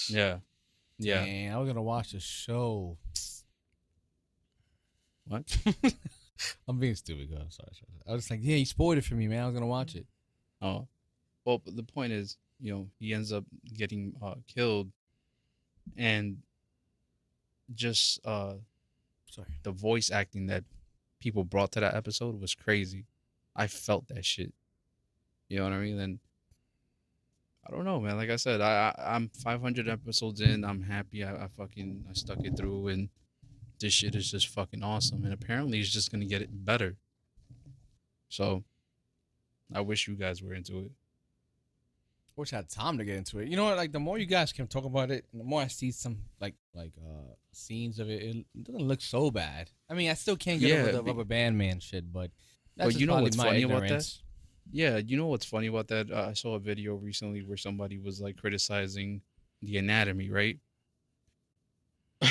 Yeah, yeah. Man, I was gonna watch the show. What? I'm being stupid, girl. Sorry, sorry. I was like, yeah, you spoiled it for me, man. I was gonna watch it. Oh, well, but the point is, you know, he ends up getting uh, killed, and just uh, Sorry. the voice acting that people brought to that episode was crazy. I felt that shit. You know what I mean? And I don't know, man. Like I said, I, I I'm 500 episodes in. I'm happy. I, I fucking I stuck it through, and this shit is just fucking awesome. And apparently, it's just gonna get it better. So, I wish you guys were into it. Wish I had time to get into it. You know what? Like the more you guys can talk about it, and the more I see some like like uh scenes of it, it doesn't look so bad. I mean, I still can't get Yeah, over the be- rubber band man shit, but that's But you know what's funny about that? Yeah, you know what's funny about that? Uh, I saw a video recently where somebody was like criticizing the anatomy, right?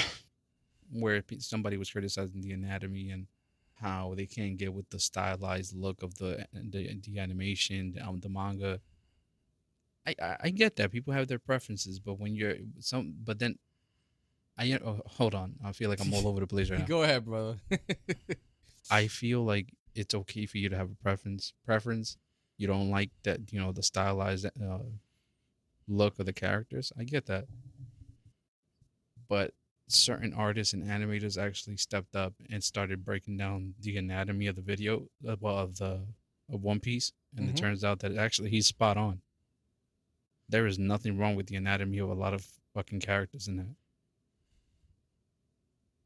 where somebody was criticizing the anatomy and how they can't get with the stylized look of the the, the animation, um, the manga. I, I I get that people have their preferences, but when you're some, but then I oh, hold on, I feel like I'm all over the place right now. Go ahead, brother. I feel like it's okay for you to have a preference. Preference. You don't like that, you know, the stylized uh, look of the characters. I get that, but certain artists and animators actually stepped up and started breaking down the anatomy of the video, uh, well, of the of One Piece, and Mhm. it turns out that actually he's spot on. There is nothing wrong with the anatomy of a lot of fucking characters in that.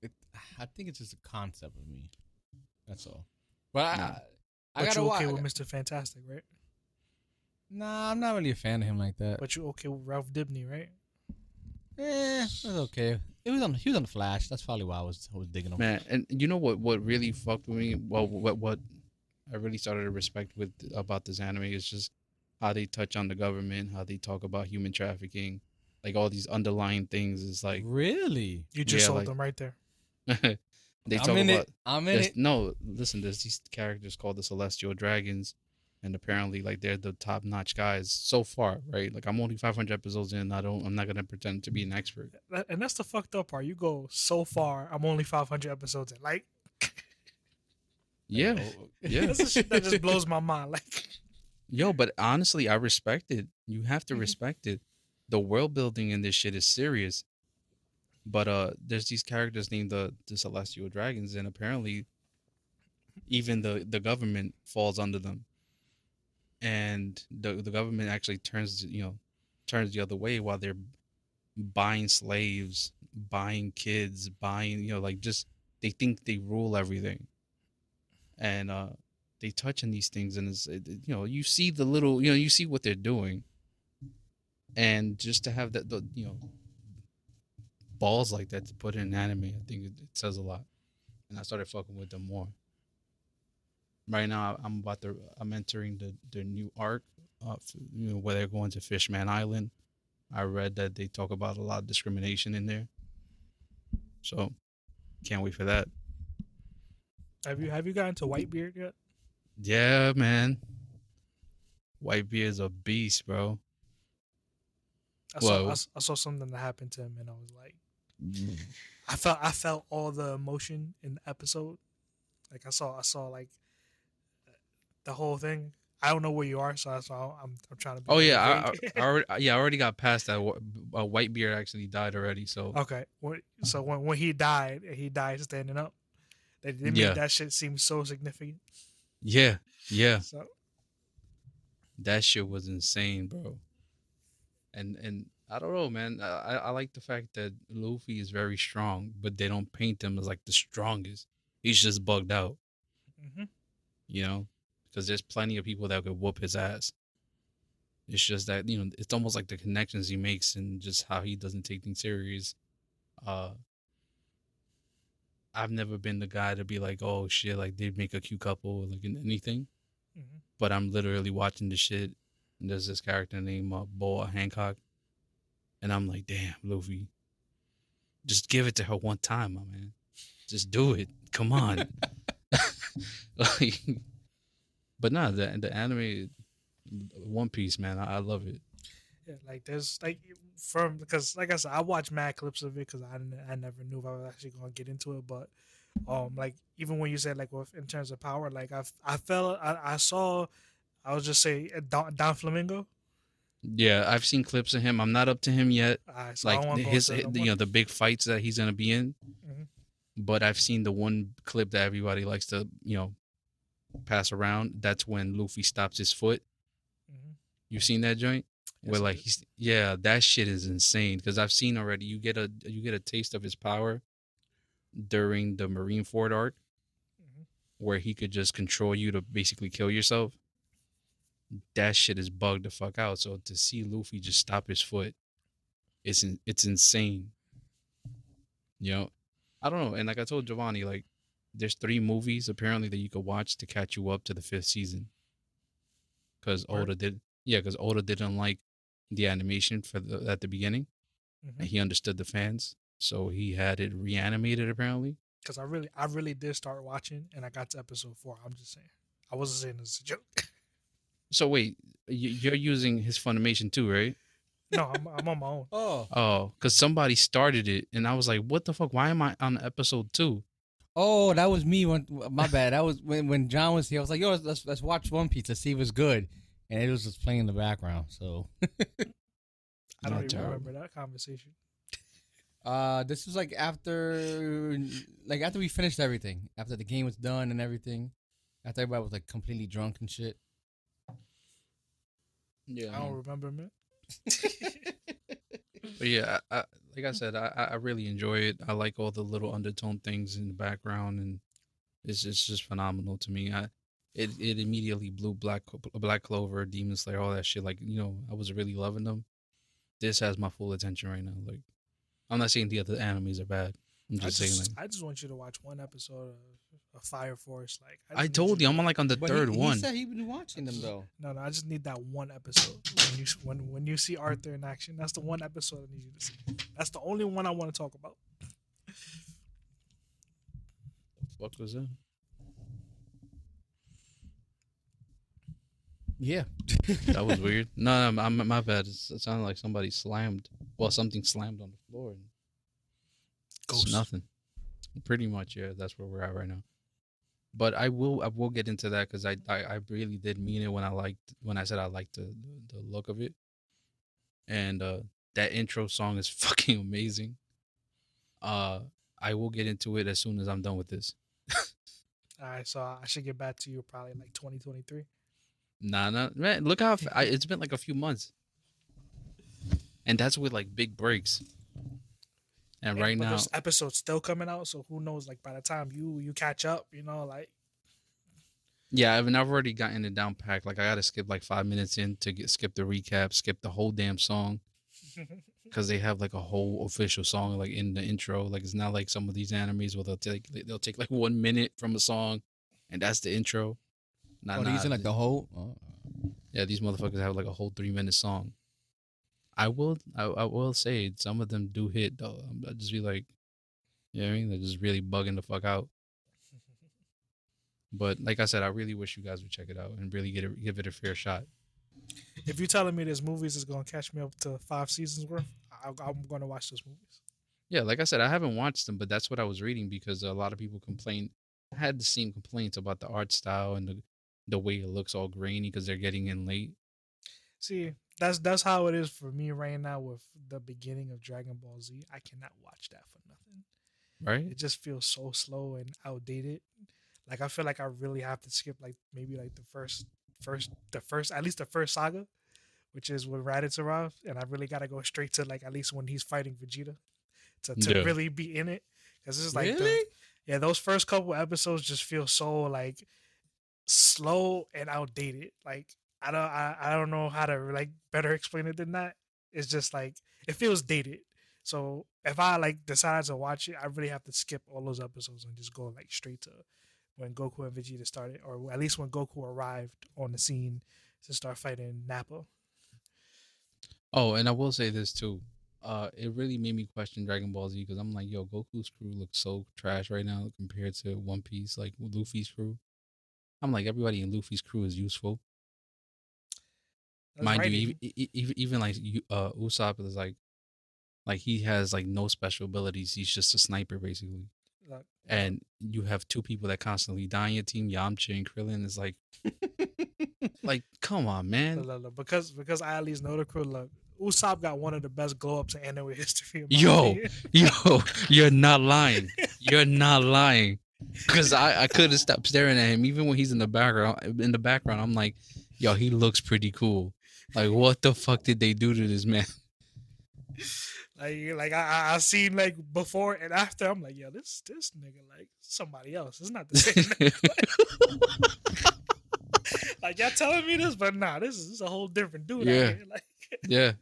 it, I think it's just a concept of me. That's all. But I, Nah. I, I But gotta you watch. okay with Mr. Fantastic, right? Nah, I'm not really a fan of him like that. But you okay with Ralph Dibney, right? Eh, it was okay. It was on. He was on the Flash. That's probably why I was I was digging him. Man, and you know what? What really fucked with me? Well, what what I really started to respect with about this anime is just how they touch on the government, how they talk about human trafficking, like all these underlying things. Is like really? You just Yeah, sold like- them right there. they I'm talk in about. it. I'm in it. No, listen. There's these characters called the Celestial Dragons, and apparently, like they're the top notch guys so far, right? Like I'm only 500 episodes in. I don't. I'm not gonna pretend to be an expert. And that's the fucked up part. You go so far. I'm only 500 episodes in. Like, Yeah. Oh, Yeah. that's the shit that just blows my mind. Like, Yo, but honestly, I respect it. You have to Mhm. respect it. The world building in this shit is serious. But uh there's these characters named the the Celestial Dragons, and apparently even the the government falls under them. And the the government actually turns you know turns the other way while they're buying slaves, buying kids, buying you know like just they think they rule everything. And uh they touch on these things and it's it, it- you know you see the little you know you see what they're doing. And just to have that the, you know balls like that to put in an anime i think it, it says a lot. And i started fucking with them more. Right now i'm about to i'm entering the the new arc uh, you know where they're going to fishman island. I read that they talk about a lot of discrimination in there. So can't wait for that. Have you have you gotten to Whitebeard yet? Yeah, man. Whitebeard's a beast, bro. I saw. I, I saw something that happened to him, and I was like, I felt I felt all the emotion in the episode. Like I saw I saw like the whole thing. I don't know where you are, so that's why I'm I'm trying to. Be Oh yeah, I. I, I already, yeah, I already got past that. Wh- Uh, Whitebeard actually died already, so okay. So when when he died, he died standing up. They they made that shit seem so significant. Yeah, yeah, So that shit was insane, bro. And and I don't know, man. I I like the fact that Luffy is very strong, but they don't paint him as like the strongest. He's just bugged out, hmm you know, because there's plenty of people that could whoop his ass. It's just that you know, it's almost like the connections he makes and just how he doesn't take things serious. Uh, I've never been the guy to be like, oh shit, like they make a cute couple, like in anything. hmm But I'm literally watching the shit, and there's this character named uh, Boa Hancock, and I'm like, damn, Luffy, just give it to her one time, my man. Just do it. Come on. like, but nah, the the anime, One Piece, man, I, I love it. Yeah, like there's like from because like I said, I watched mad clips of it because I I never knew if I was actually gonna get into it. But um, like even when you said like with in terms of power, like I I felt I, I saw, I was just say uh, Don, Don Flamingo. Yeah, I've seen clips of him. I'm not up to him yet. Uh, so Like his, no you know, the big fights that he's gonna be in. Mhm. But I've seen the one clip that everybody likes to, you know, pass around. That's when Luffy stops his foot. Mhm. You seen that joint? Yes, Where like he's yeah, that shit is insane. Because I've seen already. You get a you get a taste of his power during the Marineford arc, Mhm. where he could just control you to basically kill yourself. That shit is bugged the fuck out. So to see Luffy just stop his foot, it's in, it's insane. You know, I don't know. And like I told Giovanni, like there's three movies apparently that you could watch to catch you up to the fifth season. Because. Oda did, yeah, because Oda didn't like the animation for the at the beginning, Mhm. and he understood the fans, so he had it reanimated apparently. because I really, I really did start watching, and I got to episode four. I'm just saying, I wasn't saying this as a joke. So wait, you- you're using his Funimation too, right? no, I'm, I'm on my own. Oh, Oh, because somebody started it, and I was like, "What the fuck? Why am I on episode two? oh, that was me. When my bad. That was when when John was here. I was like, yo, let's let's, let's watch One Piece. Let's see if it's good. And it was just playing in the background. So, I don't even remember that conversation. uh, this was like after, like after we finished everything, after the game was done and everything, after everybody was like completely drunk and shit. Yeah, I don't remember, man. But yeah, I, I, like I said, I, I I really enjoy it. I like all the little undertone things in the background, and it's it's just phenomenal to me. I it it immediately blew Black Black Clover, Demon Slayer, all that shit. Like you know, I was really loving them. This has my full attention right now. Like, I'm not saying the other animes are bad. I'm I just, saying like I just want you to watch one episode of, of Fire Force. Like I, just need told you, I'm on like on the But third he, one. He said he been watching them though. No, no, I just need that one episode when you when when you see Arthur in action. That's the one episode I need you to see. That's the only one I want to talk about. fuck was that? Yeah. That was weird. No, no, my, my bad. It's- It sounded like somebody slammed. Well, something slammed on the floor. And Ghost. Nothing. Pretty much, yeah. That's where we're at right now. But I will, I will get into that because I, I, I really did mean it when I liked when I said I liked the, the, the look of it, and uh, that intro song is fucking amazing. Uh, I will get into it as soon as I'm done with this. All right, so I should get back to you probably like 2023. Nah, nah, man. Look how I, it's been like a few months, and that's with like big breaks. And right now, there's episodes still coming out, so who knows? Like by the time you you catch up, you know, like Yeah, I mean, I've already gotten it down packed. Like, I got to skip like five minutes in to get skip the recap, skip the whole damn song because they have like a whole official song like in the intro. Like, it's not like some of these animes where they'll take they'll take like one minute from a song, and that's the intro. Nah, oh, nah, these are like the whole. Oh. yeah, these motherfuckers have like a whole three minute song. I will, I, I will say some of them do hit though. Um, I'm- just be like, you know what I mean? They're just really bugging the fuck out. But like I said, I really wish you guys would check it out and really get it, give it a fair shot. if you're telling me there's movies that's gonna catch me up to five seasons worth, I, I'm gonna watch those movies. Yeah, like I said, I haven't watched them, but that's what I was reading because a lot of people complained. I had the same complaints about the art style and the the way it looks all grainy because they're getting in late. See, that's that's how it is for me right now with the beginning of Dragon Ball Z. I cannot watch that for nothing. Right? It just feels so slow and outdated. Like I feel like I really have to skip like maybe like the first first the first at least the first saga, which is with Raditz arrived, and I really gotta go straight to like at least when he's fighting Vegeta to, to Yeah. really be in it. Because this is like the, yeah, those first couple episodes just feel so like slow and outdated. Like I don't I, I don't know how to like better explain it than that. It's just like it feels dated. So if I like decide to watch it, I really have to skip all those episodes and just go like straight to when Goku and Vegeta started, or at least when Goku arrived on the scene to start fighting Nappa. Oh, and I will say this too. Uh, it really made me question Dragon Ball Z because I'm like, yo, Goku's crew looks so trash right now compared to One Piece, like Luffy's crew. I'm like everybody in Luffy's crew is useful. That's Mind you, even, even even like you- uh, Usopp is like, like he has like no special abilities. He's just a sniper basically. And you have two people that constantly die in your team, Yamcha and Krillin. Is like, like come on, man. look, look, because because I at least know the crew. Look, Usopp got one of the best glow ups in anime history. Yo. Yo, you're not lying. You're not lying. Cause I, I couldn't stop staring at him even when he's in the background. In the background, I'm like, yo, he looks pretty cool. Like, what the fuck did they do to this man? Like, like I, I seen like before and after. I'm like, yo, this this nigga like somebody else. It's not the same. like y'all telling me this, but nah, this is, this is a whole different dude. Yeah. Out here. Like, yeah,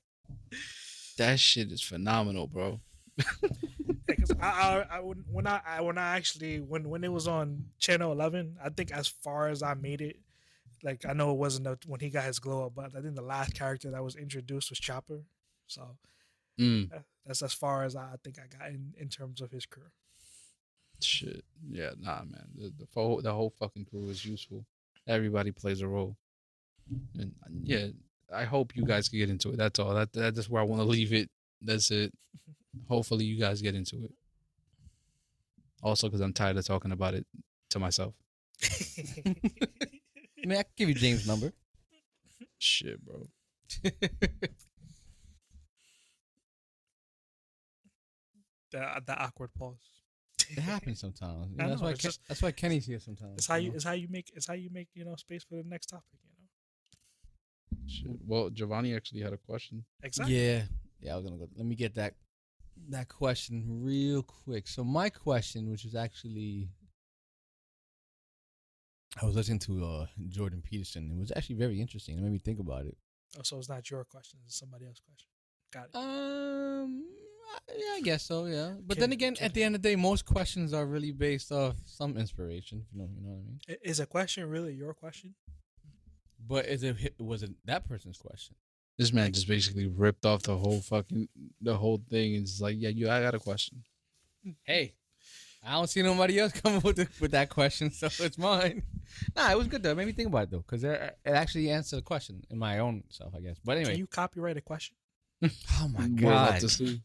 that shit is phenomenal, bro. Because I, I, I when I, I when I actually when when it was on channel 11, I think as far as I made it, like I know it wasn't a, when he got his glow up, but I think the last character that was introduced was Chopper. So Mm, that's as far as I think I got in, in terms of his crew. shit, yeah, nah, man. The, the whole the whole fucking crew is useful. Everybody plays a role, and yeah, I hope you guys can get into it. That's all. That that's where I want to leave it. That's it. Hopefully, you guys get into it. Also, because I'm tired of talking about it to myself. I mean, I can give you James' number. Shit, bro. the the awkward pause. It happens sometimes. You know, that's know, why it's Ken- just- that's why Kenny's here sometimes. It's how you know? it's how you make it's how you make you know space for the next topic. You know Shit. Well, Giovanni actually had a question. exactly. Yeah, yeah. I was gonna go. Let me get that that question real quick. So my question, which was actually, I was listening to uh, Jordan Peterson. It was actually very interesting. It made me think about it. Oh, so it's not your question; it's somebody else's question. Got it. Um, I- yeah, I guess so. Yeah, but then again, at the end of the day, most questions are really based off some inspiration. You know, you know what I mean. Is a question really your question? But is it was it that person's question? This man just basically ripped off the whole fucking the whole thing and it's like, yeah, you, I got a question. Hey, I don't see nobody else coming with the, with that question, so it's mine. Nah, it was good though. It made me think about it though, because it actually answered the question in my own self, I guess. But anyway, Can you copyright a question? oh my god, We're about god, to see.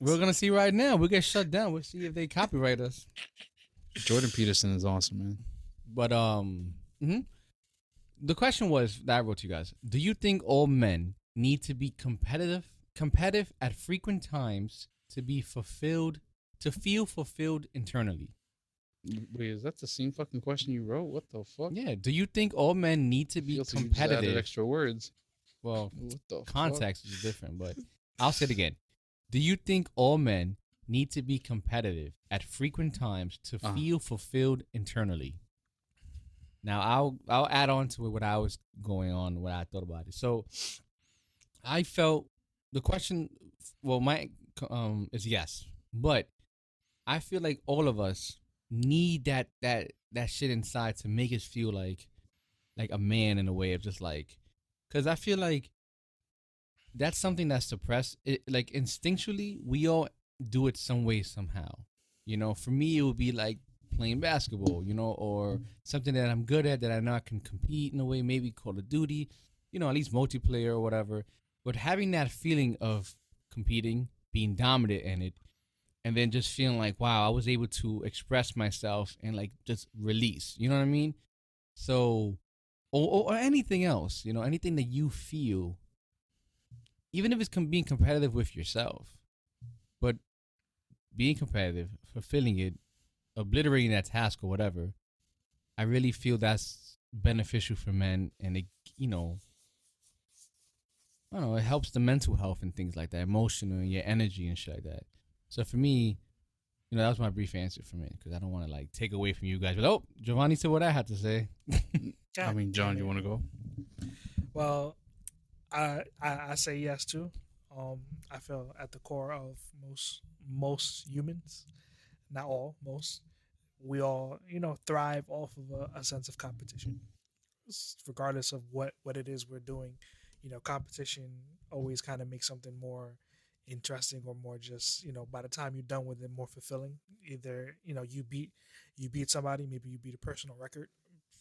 we're gonna see right now. We'll get shut down. We'll see if they copyright us. Jordan Peterson is awesome, man. But um, mhm. the question was that I wrote to you guys: Do you think all men need to be competitive, competitive at frequent times to be fulfilled, to feel fulfilled internally? Wait, is that the same fucking question you wrote? What the fuck? Yeah. Do you think all men need to be Feels like you just added competitive? extra words. Well, What the context is different, but I'll say it again. Do you think all men need to be competitive at frequent times to Uh-huh. feel fulfilled internally? Now I'll I'll add on to it what I was going on, what I thought about it. So I felt the question well my um is yes, but I feel like all of us need that that that shit inside to make us feel like like a man in a way of just like cuz I feel like that's something that's suppressed it, like instinctually we all do it some way somehow. You know for me it would be like playing basketball you know or something that i'm good at that i know i can compete in a way maybe call of duty you know at least multiplayer or whatever but having that feeling of competing being dominant in it and then just feeling like wow i was able to express myself and like just release you know what i mean? So or, or, anything else you know anything that you feel even if it's com- being competitive with yourself, but being competitive, fulfilling it, obliterating that task or whatever, I really feel that's beneficial for men, and it, you know, I don't know, it helps the mental health and things like that, emotional and your energy and shit like that. So for me, you know, that was my brief answer for me because I don't want to like take away from you guys. But oh, Giovanni said what I had to say. I mean, John, damn you want to go? Well, I, I I say yes too. Um, I feel at the core of most most humans, not all, most, we all you know thrive off of a, a sense of competition, regardless of what what it is we're doing. You know, competition always kind of makes something more interesting or more just you know by the time you're done with it more fulfilling. Either you know you beat you beat somebody maybe you beat a personal record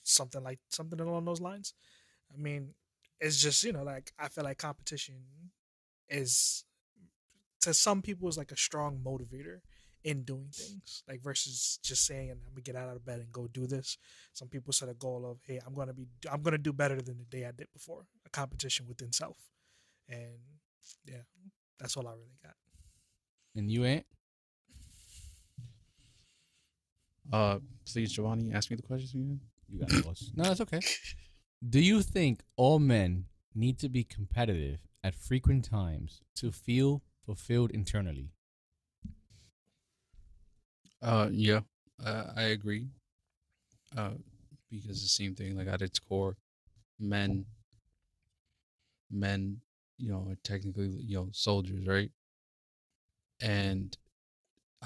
something like something along those lines. I mean, it's just you know like I feel like competition is to some people is like a strong motivator in doing things like versus just saying i'm gonna get out of bed and go do this. Some people set a goal of hey i'm gonna be i'm gonna do better than the day i did before a competition within self and yeah that's all i really got And you ain't? Uh, please, Giovanni, ask me the questions again. You got lost. No, that's okay. Do you think all men need to be competitive at frequent times to feel fulfilled internally? Uh, yeah, uh, I agree. Uh, because the same thing, like at its core, men, men, you know, are technically, you know, soldiers, right? Mm-hmm. And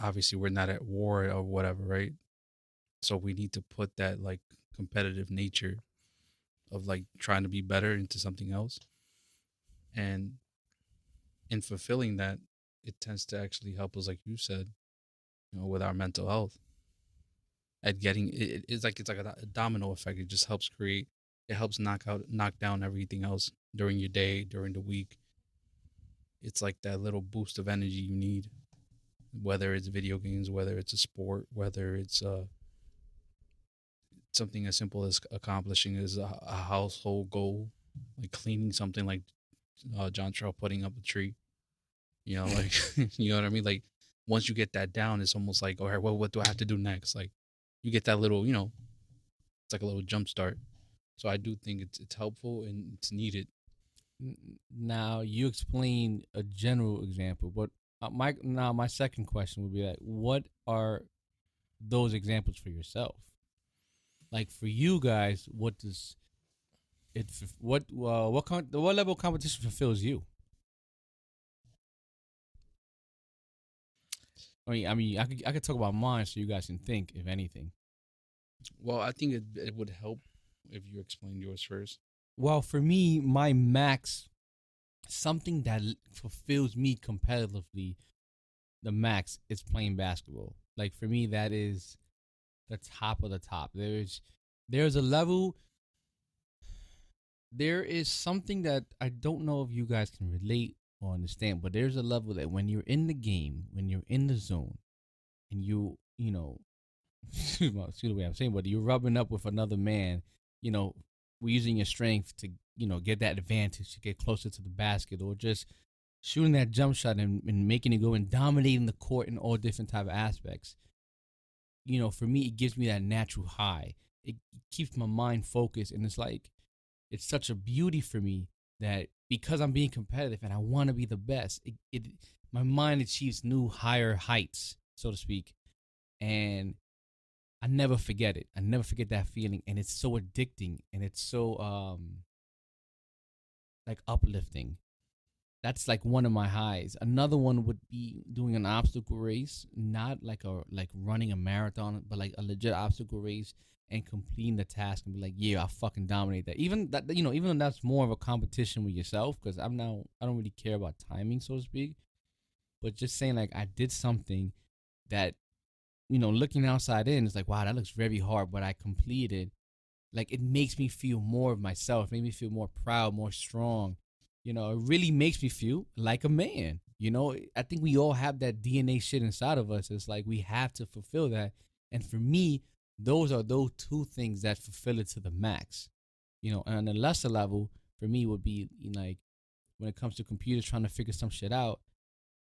obviously, we're not at war or whatever, right? So we need to put that like competitive nature of like trying to be better into something else, and in fulfilling that, it tends to actually help us, like you said, you know, with our mental health. At getting it, it's like it's like a, a domino effect. It just helps create. It helps knock out, knock down everything else during your day, during the week. It's like that little boost of energy you need, whether it's video games, whether it's a sport, whether it's uh something as simple as accomplishing a, a household goal, like cleaning something, like uh, John Trout putting up a tree. You know, like you know what I mean. Like once you get that down, it's almost like, all right, well, what do I have to do next? Like you get that little, you know, it's like a little jump start. So I do think it's it's helpful and it's needed. Now you explain a general example, but uh, my now my second question would be like, what are those examples for yourself? Like for you guys, what does it? What uh, what con- what level of competition fulfills you? I mean, I mean, I could I could talk about mine so you guys can think, if anything. Well, I think it it would help if you explained yours first. Well, for me, my max, something that fulfills me competitively, the max is playing basketball. Like for me, that is the top of the top. There's there's a level. There is something that I don't know if you guys can relate or understand, but there's a level that when you're in the game, when you're in the zone, and you you know, excuse the way I'm saying, but you're rubbing up with another man, you know, we're using your strength to you know get that advantage to get closer to the basket or just shooting that jump shot and, and making it go and dominating the court in all different type of aspects. You know for me it gives me that natural high. It keeps my mind focused and it's like it's such a beauty for me that because i'm being competitive and i want to be the best it, it my mind achieves new higher heights so to speak. And I never forget it. I never forget that feeling, and it's so addicting, and it's so um like uplifting. That's like one of my highs. Another one would be doing an obstacle race, not like a like running a marathon, but like a legit obstacle race and completing the task and be like, yeah, I fucking dominate that. Even that, you know, even though that's more of a competition with yourself, because I'm now I don't really care about timing, so to speak. But just saying like I did something that you know, looking outside in, it's like, wow, that looks very hard, but I completed. Like it makes me feel more of myself, make me feel more proud, more strong. You know, it really makes me feel like a man. You know, I think we all have that DNA shit inside of us. It's like we have to fulfill that. And for me, those are those two things that fulfill it to the max. You know, and on the lesser level, for me would be like when it comes to computers trying to figure some shit out,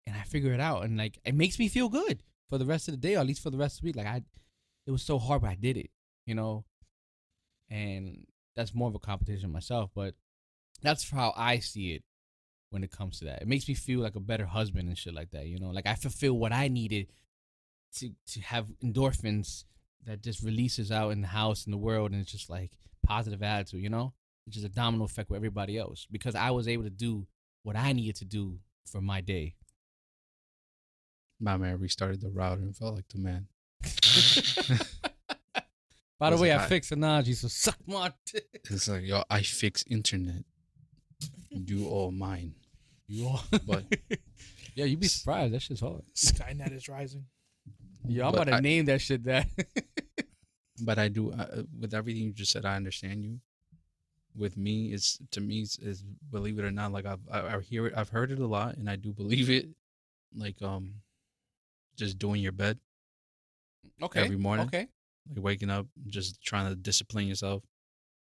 and I figure it out, and like it makes me feel good for the rest of the day, or at least for the rest of the week. Like I, it was so hard, but I did it. You know, and that's more of a competition myself, but that's how I see it when it comes to that. It makes me feel like a better husband and shit like that. You know, like I fulfill what I needed to to have endorphins that just releases out in the house in the world, and it's just like positive attitude. You know, it's just a domino effect with everybody else because I was able to do what I needed to do for my day. My man restarted the router and felt like the man. By the way, it I hot? fixed Anaji, so suck my dick. It's like yo, I fix internet. You all mine. You all, But- yeah, you'd be surprised. That shit's hard. Skynet is rising. Yeah, I'm But about to I- name that shit that. But I do uh, with everything you just said. I understand you. With me, it's to me, it's, it's believe it or not, like I've I, I hear it, I've heard it a lot, and I do believe it. Like um, just doing your bed Okay. Every morning? Okay. like waking up, just trying to discipline yourself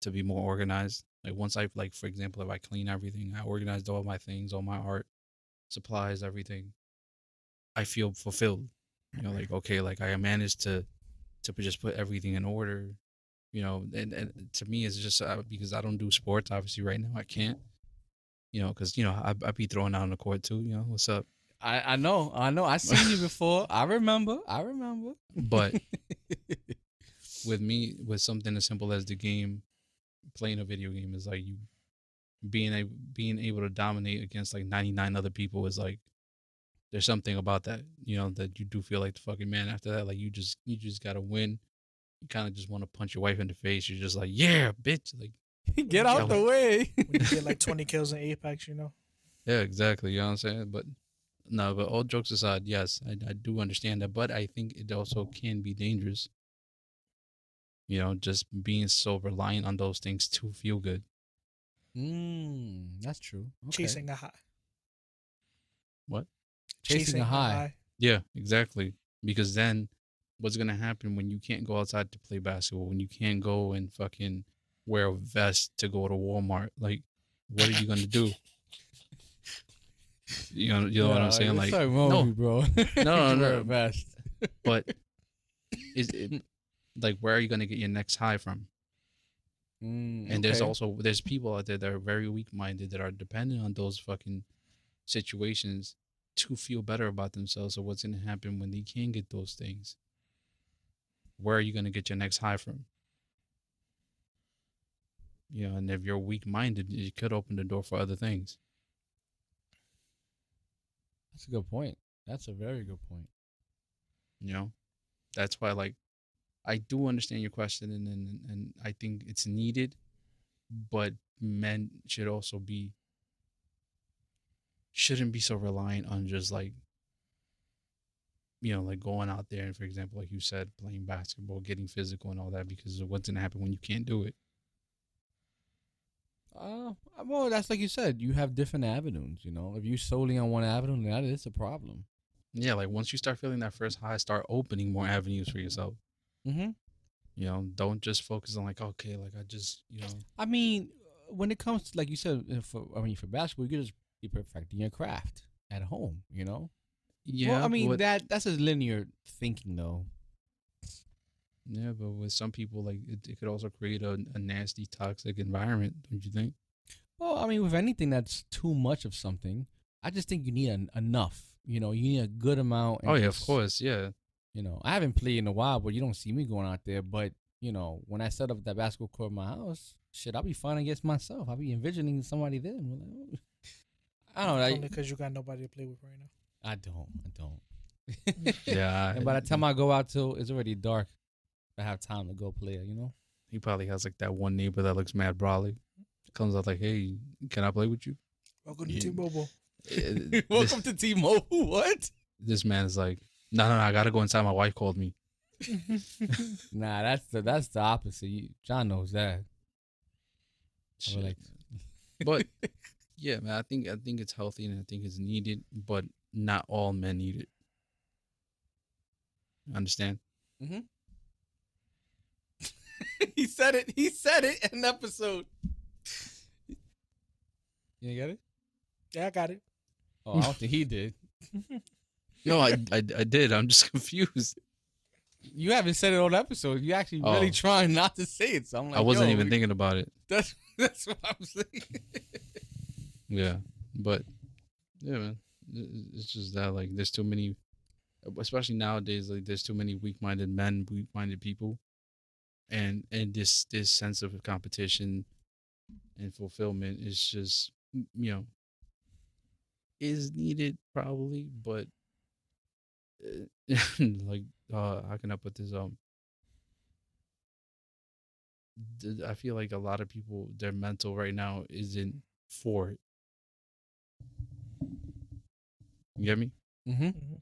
to be more organized. Like once I like, for example, if I clean everything, I organized all my things, all my art supplies, everything. I feel fulfilled. You know, like okay, like I managed to to just put everything in order. You know, and, and to me, it's just uh, because I don't do sports. Obviously, right now I can't. You know, because you know I I be throwing out on the court too. You know, what's up? I, I know. I know. I seen you before. I remember. I remember. But with me with something as simple as the game playing a video game is like you being a being able to dominate against like 99 other people is like there's something about that you know that you do feel like the fucking man after that like you just you just gotta win you kind of just want to punch your wife in the face you're just like yeah bitch like Get out the way. when you get like 20 kills in Apex, you know. yeah exactly you know what i'm saying but no but all jokes aside yes i, I do understand that but i think it also can be dangerous you know just being so reliant on those things to feel good Mm, that's true. Okay. Chasing a high. What? Chasing a high. Yeah, exactly. Because then what's gonna happen when you can't go outside to play basketball, when you can't go and fucking wear a vest to go to Walmart? Like, what are you gonna do? You know, you know what I'm saying? Like, wrong no. bro. no, no. a vest. but is it like where are you gonna get your next high from? Mm, And there's also there's people out there that are very weak minded that are dependent on those fucking situations to feel better about themselves or what's gonna happen when they can get those things. Where are you gonna get your next high from? You know, and if you're weak minded, it could open the door for other things. That's a good point. That's a very good point. You know? That's why like I do understand your question and and, and I think it's needed, but men should also be shouldn't be so reliant on just like you know, like going out there and for example, like you said, playing basketball, getting physical and all that because what's gonna happen when you can't do it. Uh, well, that's like you said. You have different avenues. You know, if you solely on one avenue, that is a problem. Yeah, like once you start feeling that first high, start opening more avenues for yourself. Mm-hmm. You know, don't just focus on like, okay, like I just, you know, I mean, when it comes to like you said, uh, for I mean, for basketball, you just be perfecting your craft at home. You know. yeah. Well, I mean but- that that's a linear thinking though. Yeah, but with some people, like it, it could also create a, a nasty, toxic environment, don't you think? Well, I mean, with anything that's too much of something, I just think you need an, enough. You know, you need a good amount. Oh yeah, of course, yeah. You know, I haven't played in a while, but you don't see me going out there. But you know, when I set up that basketball court in my house, shit, I'll be fighting against myself. I'll be envisioning somebody there. like, oh. I don't know. Only because you got nobody to play with right now. I don't. I don't. Yeah. and by the time I go out till it's already dark, I have time to go play. You know. he probably has like that one neighbor that looks mad brawly. Comes out like, hey, can I play with you? Welcome to Yeah. T-Mobile. Uh, this, Welcome to T-Mobile. What? this man is like, no, no, no, I gotta go inside. My wife called me. Nah, that's the that's the opposite. You, John knows that. I Shit. like, But yeah, man, I think I think it's healthy and I think it's needed, but not all men need it. Understand? he said it. He said it in an episode. You get it? Yeah, I got it. Oh, I don't think he did. No, I, I I did. I'm just confused. You haven't said it on episode. You actually oh. really Oh. trying not to say it. So I'm like, I wasn't even we- thinking about it. That's that's what I'm saying. Yeah, but yeah, man, It- it- it's just that like there's too many, especially nowadays. Like there's too many weak-minded men, weak-minded people, and and this this sense of competition and fulfillment is just you know is needed probably, but uh, like uh how can I put this um. I feel like a lot of people, their mental right now isn't for it. You get me? Mm-hmm. Mhm.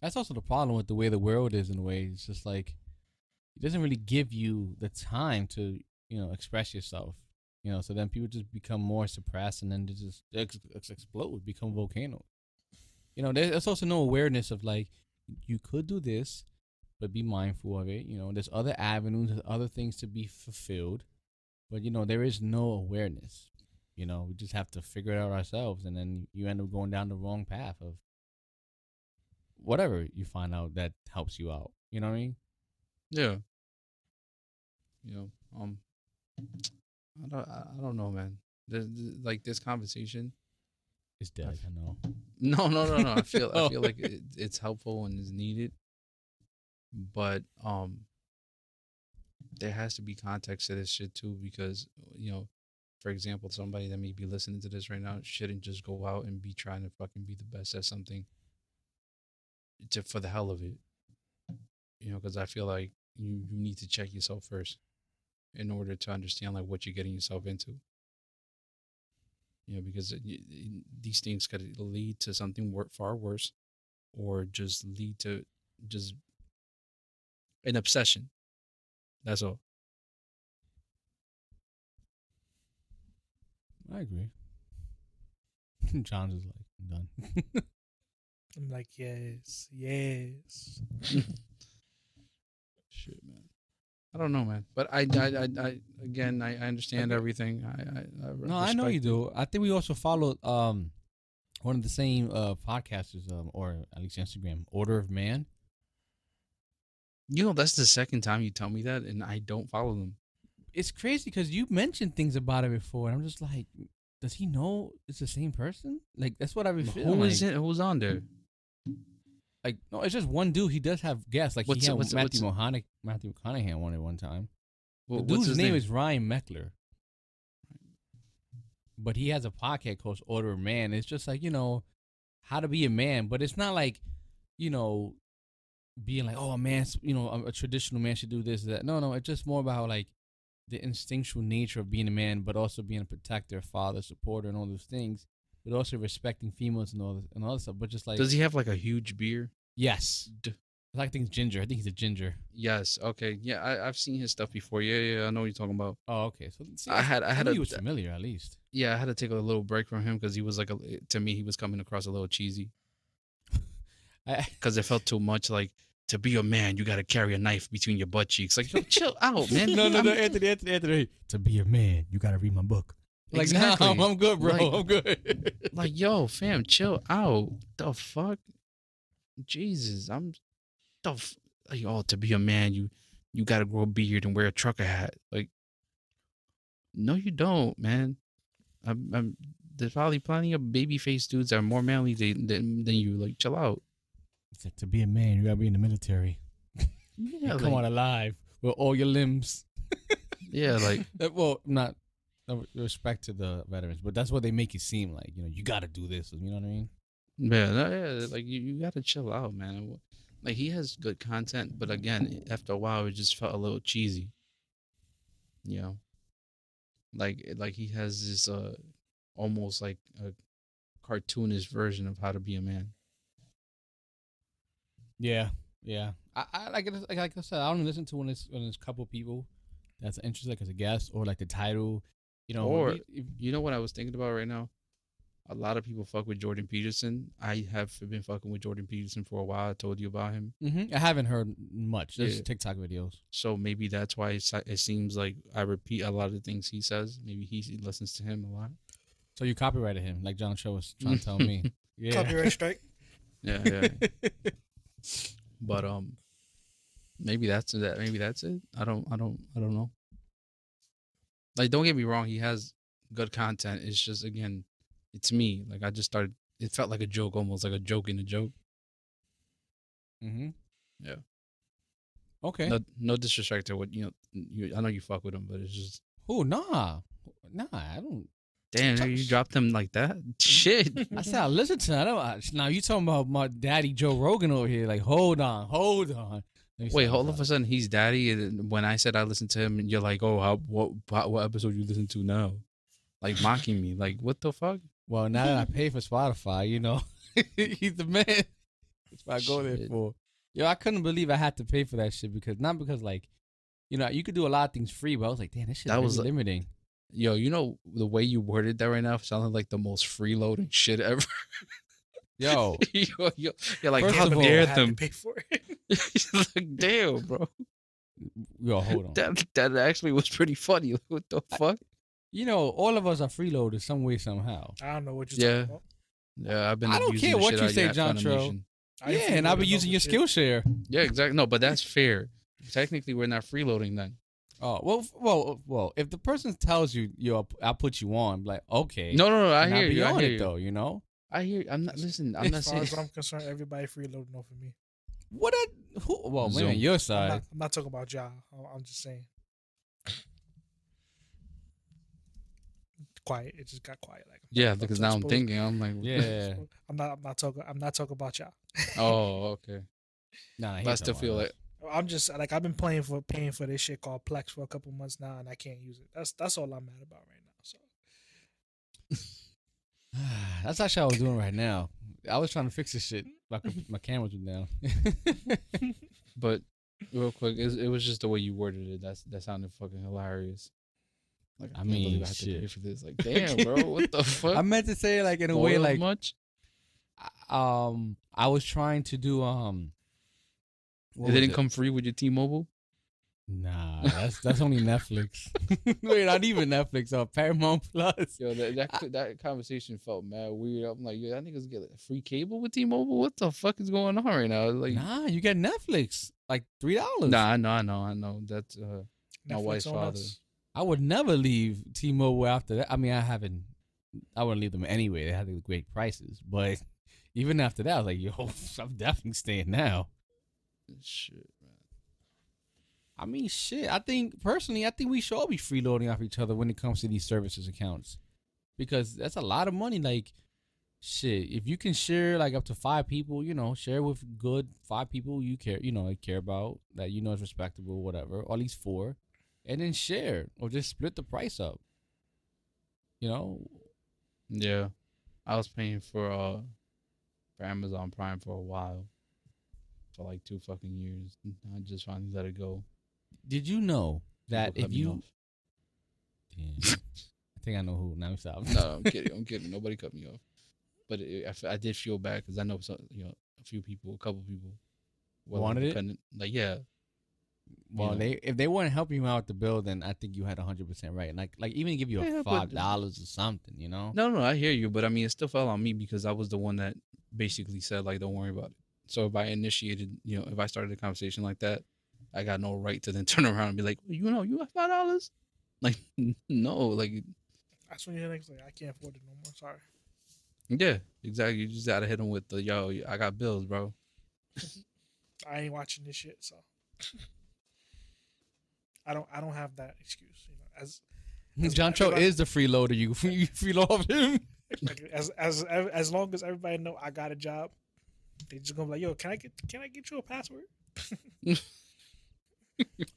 That's also the problem with the way the world is in a way. It's just like it doesn't really give you the time to you know express yourself. You know, so then people just become more suppressed, and then they just ex- ex- explode, become volcanoes. You know, there's also no awareness of like you could do this, but be mindful of it. You know, there's other avenues, there's other things to be fulfilled, but you know, there is no awareness. You know, we just have to figure it out ourselves, and then you end up going down the wrong path of whatever you find out that helps you out. You know what I mean? Yeah. You know, um, I don't, I don't know, man. Like this conversation. It's dead. I know. No, no, no, no. I feel, I feel like it, it's helpful and is needed, but um, there has to be context to this shit too, because you know, for example, somebody that may be listening to this right now shouldn't just go out and be trying to fucking be the best at something, to for the hell of it. You know, because I feel like you you need to check yourself first, in order to understand like what you're getting yourself into. You know, because it- y- y- these things could lead to something wor- far worse, or just lead to just an obsession. That's all. I agree. John's is like I'm done. I'm like, yes, yes. I don't know, man. But I, I, I, I again, I, I understand Okay. everything. I, I, I no, I know you do. I think we also followed um one of the same uh podcasters, um, or at least Instagram, Order of Man. You know, that's the second time you tell me that, and I don't follow them. It's crazy because you mentioned things about it before, and I'm just like, does he know it's the same person? Like that's what I was feeling. Who like. it? Who's on there? Like no, it's just one dude. He does have guests. Like What's he it- had what's Matthew Mahana- Matthew McConaughey on it one time. Wha- the dude's his name, is Ryan Michler. But he has a podcast called Order of Man. It's just like, you know, how to be a man. But it's not like, you know, being like, oh, a man, you know, a, a traditional man should do this, that. No, no, it's just more about like the instinctual nature of being a man, but also being a protector, father, supporter, and all those things. But also respecting females and all this, and all this stuff. But just like, Does he have like a huge beard? yes, D- I think it's ginger. I think he's a ginger. yes. Okay. Yeah, I, I've seen his stuff before. Yeah, yeah. I know what you're talking about. Oh, okay. So see, I had, I had a, he was familiar at least. yeah, I had to take a little break from him because he was like, a, to me, he was coming across a little cheesy because it felt too much like. To be a man, you got to carry a knife between your butt cheeks. Like, yo, chill out, man. no, no, no, Anthony, Anthony, Anthony. To be a man, you gotta read my book. Like, Exactly. nah, I'm good, bro. Like- I'm good. like yo fam chill out the fuck jesus i'm the f- like oh to be a man you you gotta grow a beard and wear a trucker hat like no you don't man I'm, I'm there's probably plenty of baby face dudes that are more manly than, than, than you like chill out It's like, to be a man, you gotta be in the military. yeah and come like, on alive with all your limbs. yeah like well, not no respect to the veterans, but that's what they make it seem like. You know, you gotta do this. You know what I mean? yeah, no, yeah like you, you gotta chill out man like he has good content but again after a while it just felt a little cheesy you know like like he has this uh almost like a cartoonish version of how to be a man Yeah, yeah. I, I like. Like, like I said, I only listen to when it's when it's a couple people that's interested, like as a guest, or like the title. You know, Or- if- if- you know what i was thinking about right now a lot of people fuck with jordan peterson i have been fucking with jordan peterson for a while i told you about him Mhm. I haven't heard much. There's Yeah. TikTok videos. so maybe that's why it seems like i repeat a lot of the things he says maybe he listens to him a lot So you copyrighted him, like John Cho was trying to tell me. Yeah. Copyright strike. yeah yeah but um maybe that's that maybe that's it i don't i don't i don't know like don't get me wrong he has good content it's just again it's me like i just started it felt like a joke almost like a joke in a joke mm-hmm. Yeah. Okay. no, no disrespect to what you know you, i know you fuck with him but it's just Oh nah, nah. I don't. damn you dropped him like that shit I said I listen to. That. I now you talking about my daddy Joe Rogan over here? Like, hold on, hold on. Wait hold of a sudden he's daddy and when i said i listened to him and you're like oh how what what episode you listen to now like mocking me like what the fuck Well, now that I pay for Spotify, you know, he's the man. That's what I go there for. Yo, I couldn't believe I had to pay for that shit because not because like you know, you could do a lot of things free, but I was like, damn, this shit That was was- limiting. Yo, you know the way you worded that right now sounded like the most freeloading shit ever. Yo, yo, yo, you're like, First how of all, dare I had to them? pay for it. like, damn, bro. yo, hold on. That that actually was pretty funny. What the fuck? You know, all of us are freeloaders some way, somehow. I don't know what you're Yeah. talking about. Yeah, I've been. I don't care what you say, your John Tro. Yeah, and I've been using your shit. Skillshare. Yeah, exactly. No, but that's fair. Technically, we're not freeloading then. Oh well, well, well. If the person tells you, yo, I'll put you on, like, okay. No, no, no. I and I'll hear be you. I on hear it you. though. You know I hear. I'm not. Listen, I'm not As far saying. as I'm concerned, everybody freeloading off of me. What? I, who? Well, man, Zoom. on your I'm side. not, I'm not talking about y'all. I'm- I'm just saying. Quiet. It just got quiet. Like Yeah, I'm because not now I'm supposed- thinking. I'm like, Yeah. I'm not. I'm not talking. I'm not talking about y'all. Oh, okay. Nah, But I still feel like I'm just like I've been playing for paying for this shit called Plex for a couple months now, and I can't use it. That's that's all I'm mad about right now. So That's actually what I was doing right now. I was trying to fix this shit. My, my cameras were down. But real quick, it, it was just the way you worded it. That's that sounded fucking hilarious. Like I I, mean, I have to pay shit. for this. Like, damn, bro, what the fuck? I meant to say like in a way like much. um I was trying to do um. It didn't come free with your T-Mobile. Nah, that's that's only Netflix. Wait, not even Netflix. Uh, Paramount Plus. Yo, that that, that conversation felt mad weird. I'm like, yo, that niggas get a free cable with T-Mobile. What the fuck is going on right now? Like, Nah, you get Netflix like three dollars. nah, I know, I know, I know. That's uh, My wife's on father. us. I would never leave T-Mobile after that. I mean, I haven't. I wouldn't leave them anyway. They had the great prices, but even after that, I was like, "Yo, I'm definitely staying now." shit, man. I mean, shit. I think personally, I think we should all be freeloading off each other when it comes to these services accounts, because that's a lot of money. Like, shit, if you can share like up to five people, you know, share with good five people you care, you know, care about that you know is respectable, whatever, or at least four, and then share or just split the price up. You know, Yeah, I was paying for uh for Amazon Prime for a while, for like two fucking years. I just finally let it go. Did you know that if you. Damn. I think I know who. Now stop. no, I'm kidding. I'm kidding. Nobody cut me off, but it, I, f- I did feel bad because I know some, you know, a few people, a couple people, Wanted it? Like, yeah, Well, know. they if they weren't helping you out with the bill, then I think you had hundred percent right. Like like even give you a five dollars or something, you know. no, no, I hear you, but I mean, it still fell on me because I was the one that basically said like, don't worry about it. So if I initiated, you know, if I started a conversation like that, I got no right to then turn around and be like, you know, you have five dollars. Like, no, like, That's when you're like, I can't afford it no more. Sorry. yeah, exactly. You just gotta hit them with the yo. I got bills, bro. I ain't watching this shit, so I don't. I don't have that excuse. You know, as As- John Cho is the freeloader. You you freeload off him. like, as as as long as everybody know I got a job, they just gonna be like, yo, can I get can I get you a password?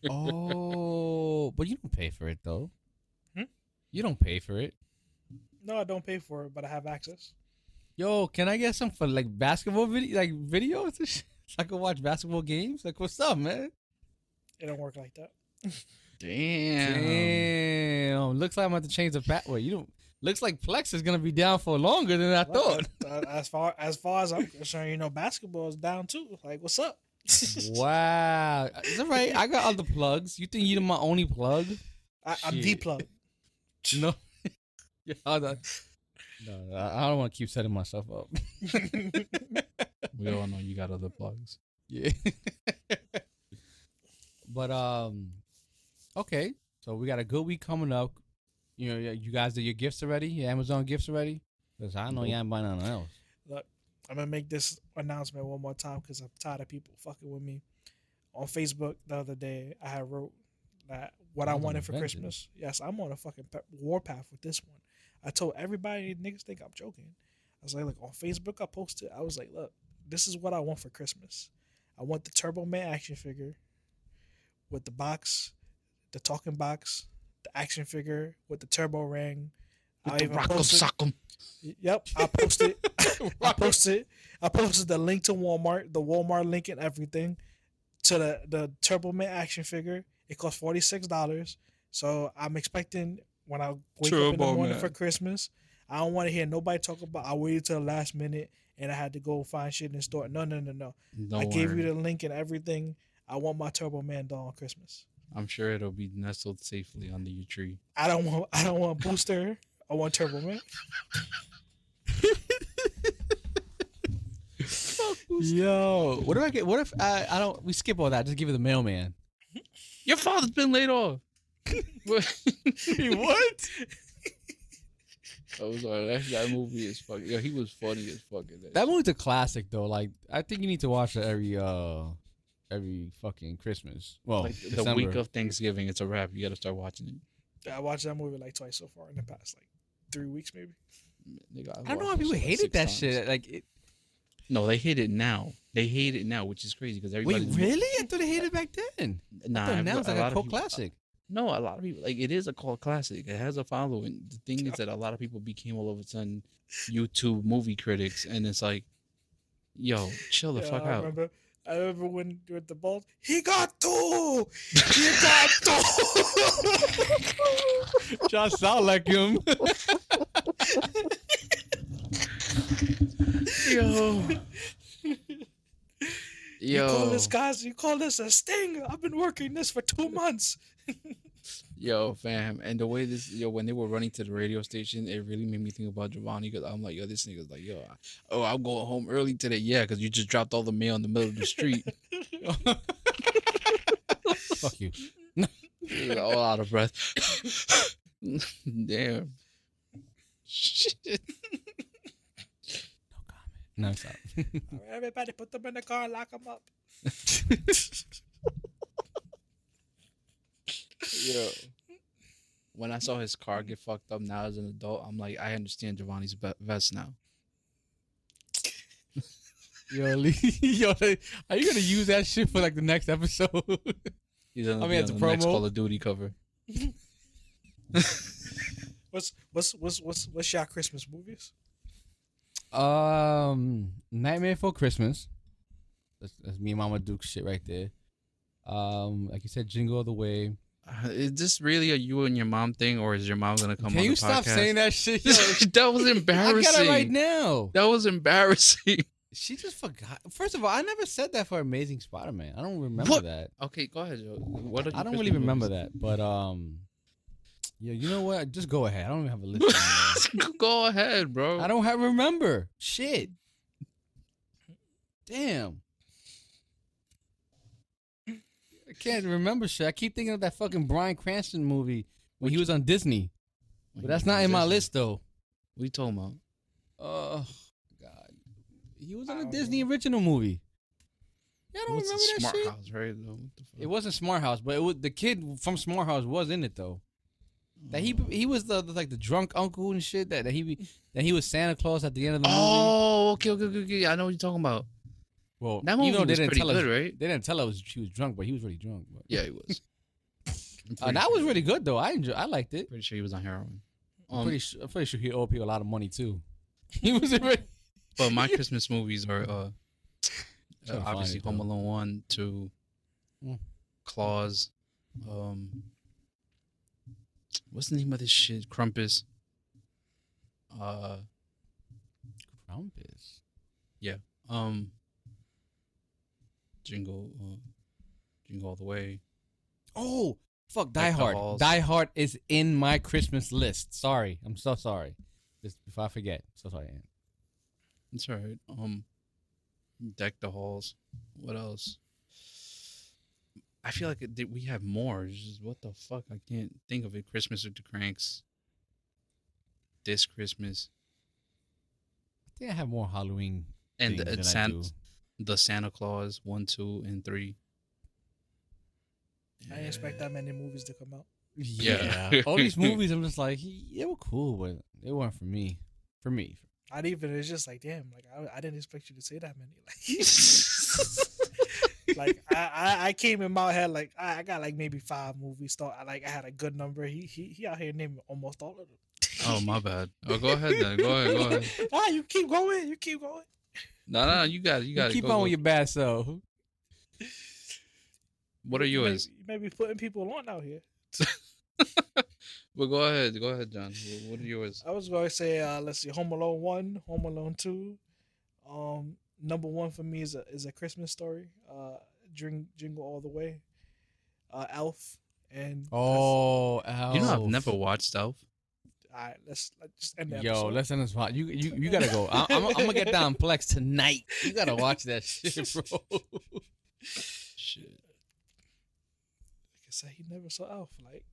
Oh, but you don't pay for it though. Hmm? You don't pay for it. No, I don't pay for it, but I have access. Yo, can I get some for like basketball video, like videos? So I can watch basketball games. Like, what's up, man? It don't work like that. Damn. Damn. Looks like I'm about to change the password. You don't. Looks like Plex is gonna be down for longer than I thought. Uh, as far as far as I'm concerned, you know, basketball is down too. Like, what's up? Wow. Is that right? I got other plugs. You think you're my only plug? I, I'm Shit. D plug. No. yeah, I don't- no, I I don't want to keep setting myself up. We all know you got other plugs. Yeah. but um, okay. So we got a good week coming up. You know, you guys did your gifts already? Your Amazon gifts already? Because I know you ain't buying nothing else. I'm gonna make this announcement one more time because I'm tired of people fucking with me. On Facebook the other day, I had wrote that what I You're on wanted for vengeance. Christmas. Yes, I'm on a fucking pe- warpath with this one. I told everybody niggas think I'm joking. I was like, look on Facebook, I posted. I was like, look, this is what I want for Christmas. I want the Turbo Man action figure with the box, the talking box, the action figure with the turbo ring. I the even rock'em posted- sock'em. Yep, I posted. I posted. I posted the link to Walmart, the Walmart link and everything, to the the Turbo Man action figure It costs forty six dollars. So I'm expecting when I wake up in the morning Man. for Christmas, I don't want to hear nobody talk about. I waited till the last minute and I had to go find shit in the store. No, no, no, no. No I gave you the link and everything. I want my Turbo Man doll on Christmas. I'm sure it'll be nestled safely under your tree. I don't want. I don't want Booster. I want Turbo Man. Yo, what if I get? What if I, I don't? We skip all that. Just give it the mailman. Your father's been laid off. what? what? I'm sorry. That, that movie is fucking. Yo, he was funny as fucking. That movie's a classic though. Like I think you need to watch it every uh every fucking Christmas. Well, like the December. week of Thanksgiving, it's a wrap. You got to start watching it. I watched that movie like twice so far in the past like three weeks maybe. Nigga, I don't know why people like hated that times. shit. Like, it, No, they hate it now. They hate it now, which is crazy because everybody. wait, really? I thought they hated it back then. Nah, I now it's like a, lot of cult people- uh, classic. No, a lot of people like it is a cult classic. It has a following. The thing is that a lot of people became all of a sudden YouTube movie critics, and it's like, yo, chill the Yeah, fuck I out. remember. I remember when with the balls. He got two. He got two. Just sound like him. Yo, Yo. You call this guys? You call this a sting? I've been working this for two months. yo, fam, and the way this, yo, when they were running to the radio station, it really made me think about Giovanni because I'm like, yo, this nigga's like, yo, I- oh, I'm going home early today, yeah, because you just dropped all the mail in the middle of the street. Fuck you. All out of breath. Damn. Shit. No, comment. No, stop. All right, everybody, put them in the car lock them up. Yo. When I saw his car get fucked up now as an adult, I'm like, I understand Giovanni's be- vest now. yo, Lee, yo, are you gonna use that shit for like the next episode? He's gonna I mean, it's a the next promo. Call of Duty cover. What's what's what's what's what's your Christmas movies? um, Nightmare Before Christmas. That's, that's me and Mama Duke shit right there. Um, like you said, Jingle All the Way. Is this really a you and your mom thing, or is your mom gonna come Can you stop podcast? saying that shit? That was I embarrassing. got it right now. That was embarrassing. She just forgot. First of all, I never said that for Amazing Spider-Man. I don't remember What? that. Okay, go ahead, Joe. What are I don't really remember movies? that. But um, yeah, you know what? Just go ahead. I don't even have a list. go ahead, bro. I don't have remember shit. Damn. I can't remember shit. I keep thinking of that fucking Bryan Cranston movie when he was on Disney, but that's not in my list though. What you talking about? Oh God, he was on a Disney know. original movie. Yeah, I don't What's remember that Smart shit. House, right? though? What the fuck? It wasn't Smart House, but it was the kid from Smart House was in it though. That he he was the, the- like the drunk uncle and shit. That, that he be- that he was Santa Claus at the end of the movie. Oh, okay, okay, okay, okay. I know what you're talking about. Well, That movie though they was didn't pretty tell us, good, right? They didn't tell us she was drunk, but he was really drunk. But. Yeah, he was. Uh, that sure- was really good though. I enjoy, I liked it. Pretty sure he was on heroin. I'm Um, pretty sure. I'm pretty sure he owed people a lot of money too. He was really. but my Christmas movies are uh, uh, Trying to find obviously it, Home. Alone one, two, Mm. Claus. Um, what's the name of this shit? Crumpus. Uh, Krampus. um, Jingle, uh, Jingle all the way. Oh fuck! Die the Hard. halls. Die Hard is in my Christmas list. Sorry, I'm so sorry. Just before I forget, so sorry. Aunt. It's all right. Um, deck the halls. What else? I feel like it, we have more. It's just, what the fuck? I can't think of it. Christmas with the Cranks. This Christmas I think I have more Halloween. and things the, than I San, do. The Santa Claus one, two, and three. I didn't expect that many movies to come out. Yeah. All these movies, I'm just like, they were cool, but they weren't for me. For me. Not even. It's just like, damn. Like I, I didn't expect you to say that many. Like, like I, I, I came in my head like I, I got like maybe five movies. Thought I like I had a good number. He, he, he out here naming almost all of them. Oh my bad. Oh, go ahead then. Go ahead. Go ahead. ah, you keep going. You keep going. No, no, you got it. You You got it. keep Go, on go. with your bad self. What are You may- yours? You may be putting people on out here. well, go ahead. Go ahead, John. What are yours? I was going to say, uh, let's see, Home Alone one, Home Alone two. Um, number one for me is a is a Christmas story. Uh, Jing, Jingle All the Way. Uh, Elf and oh, Elf. You know, I've never watched Elf. All right, let's, let's just end the Yo, episode. let's end this spot. You you you gotta go. I, I'm, I'm gonna get down Plex tonight. You gotta watch that shit, bro. Shit. Like I said, he never saw Elf. Like,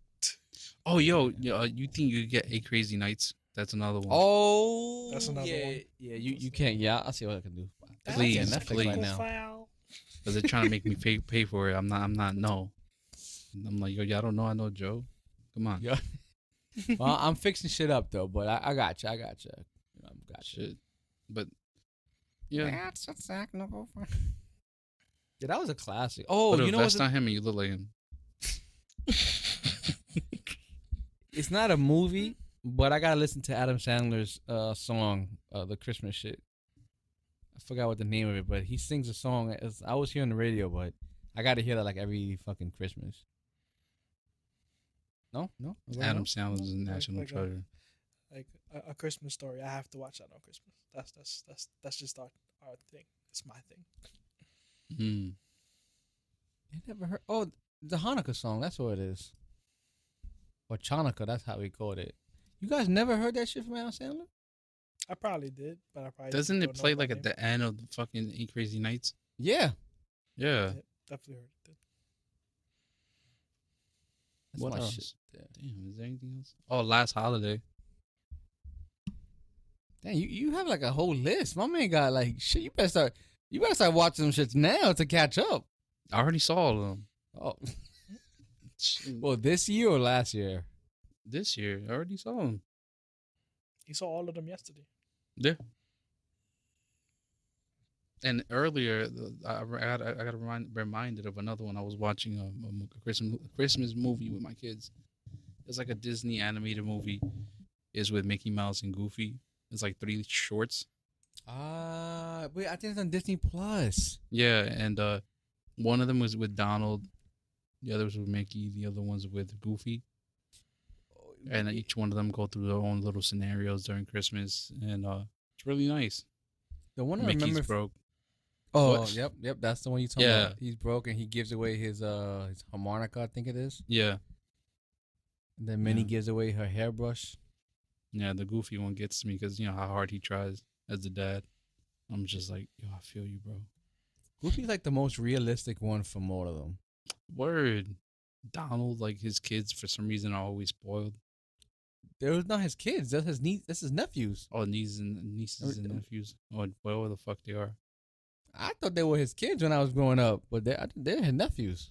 Oh, yo, yo, uh, you think you get eight crazy nights? That's another one. Oh, That's another yeah, one. Yeah, you you can't. Yeah, I'll see what I can do. That's Please, on Netflix please. right now. Because they're trying to make me pay pay for it. I'm not. I'm not. No. I'm like, yo, y'all don't know. I know Joe. Come on. Yeah. Well, I'm fixing shit up though, but I, I got you. I got you. I got you. Shit. But yeah. That's a technical. Yeah, that was a classic. Oh, Put a you know vest what's on him and you look like him. it's not a movie, but I gotta listen to Adam Sandler's uh, song, uh, the Christmas shit. I forgot what the name of it, but he sings a song. It's, I was hearing the radio, but I gotta hear that like every fucking Christmas. No, no. Adam know? Sandler's a national like treasure. like a, a Christmas story. I have to watch that on Christmas. That's that's that's that's just our our thing. It's my thing. Hmm. You never heard? Oh, the Hanukkah song. That's what it is. Or Chanukah. That's how we called it. You guys never heard that shit from Adam Sandler? I probably did, but I probably Doesn't don't it play by like name. at the end of the fucking Eight Crazy Nights? Yeah. Yeah. Yeah, definitely heard it. That's What my else? shit. Yeah. Damn, is there anything else? Oh, Last Holiday. Damn, you, you have like a whole list. My man got like shit. You better start. You better start watching them shits now to catch up. I already saw all of them. Oh, well, this year or last year? This year, I already saw them. He saw all of them yesterday. Yeah. And earlier, I, I got I got remind, reminded of another one. I was watching a, a Christmas Christmas movie with my kids. It's like a Disney animated movie. Is with Mickey Mouse and Goofy. It's like three shorts. Ah, wait, I think it's on Disney Plus. Yeah, and uh, one of them was with Donald. The other was with Mickey. The other one's with Goofy. And each one of them go through their own little scenarios during Christmas, and uh, it's really nice. the one I Mickey's remember. broke. Oh, What? yep, yep. That's the one you talking Yeah. about. He's broke and he gives away his uh his harmonica. I think it is. Yeah, And then Minnie Yeah. gives away her hairbrush. yeah. The Goofy one gets me because you know how hard he tries as the dad. I'm just like, yo, I feel you, bro. Goofy's like the most realistic one from all of them. Word. Donald, like his kids, for some reason are always spoiled. There was not his kids. That's his niece. That's his nephews. Oh, nieces and nieces and nephews, or whatever the fuck they are. I thought they were his kids when I was growing up, but they're they're his nephews.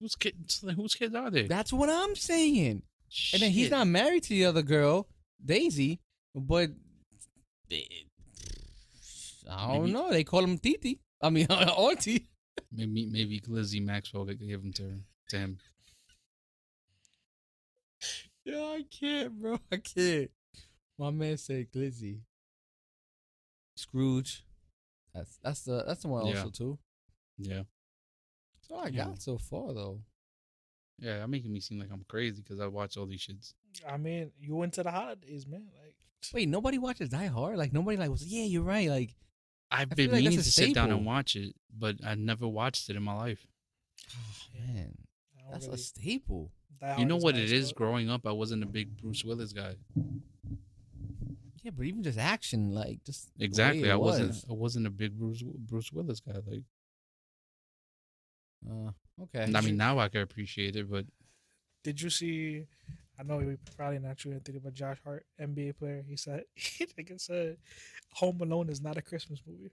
Whose kids? Whose kids are they? That's what I'm saying. Shit. And then he's not married to the other girl, Daisy, but they- I don't Maybe- know. They call him Titi. I mean, Auntie. Maybe maybe Glizzy Maxwell could give him to to him. Yeah, I can't, bro. I can't. My man said Glizzy. Scrooge. That's that's the that's the one Yeah. also too. Yeah, So I Yeah. got so far though. yeah. That making me seem like I'm crazy because I watch all these shits. I mean, you went to the holidays, man. Like, Wait, nobody watches Die Hard? Like nobody like was yeah, you're right. Like I've been feel like that's meaning to sit down and watch it, but I never watched it in my life. Ah, oh, man, that's really- a staple. Die You know what it is? sport. Growing up, I wasn't a big Bruce Willis guy. Yeah, but even just action, like just Exactly, I wasn't. was. I wasn't a big Bruce Bruce Willis guy. Like, Uh, okay. I mean, now I can appreciate it, but Did you see? I know we probably not true Anthony, but Josh Hart, NBA player, he said, he think it said, Home Alone is not a Christmas movie.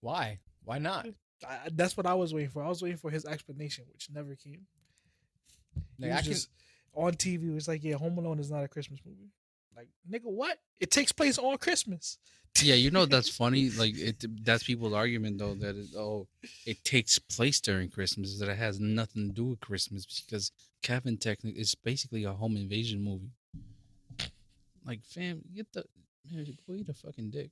why? Why not? I, that's what I was waiting for. I was waiting for his explanation, which never came. He Like, was I can, just on TV. Was like, yeah, Home Alone is not a Christmas movie. Like, nigga, what? It takes place on Christmas. yeah, you know that's funny. Like, it that's people's argument though that it, oh, it takes place during Christmas that it has nothing to do with Christmas because Kevin technically is basically a home invasion movie. Like, fam, get the man, go eat a fucking dick.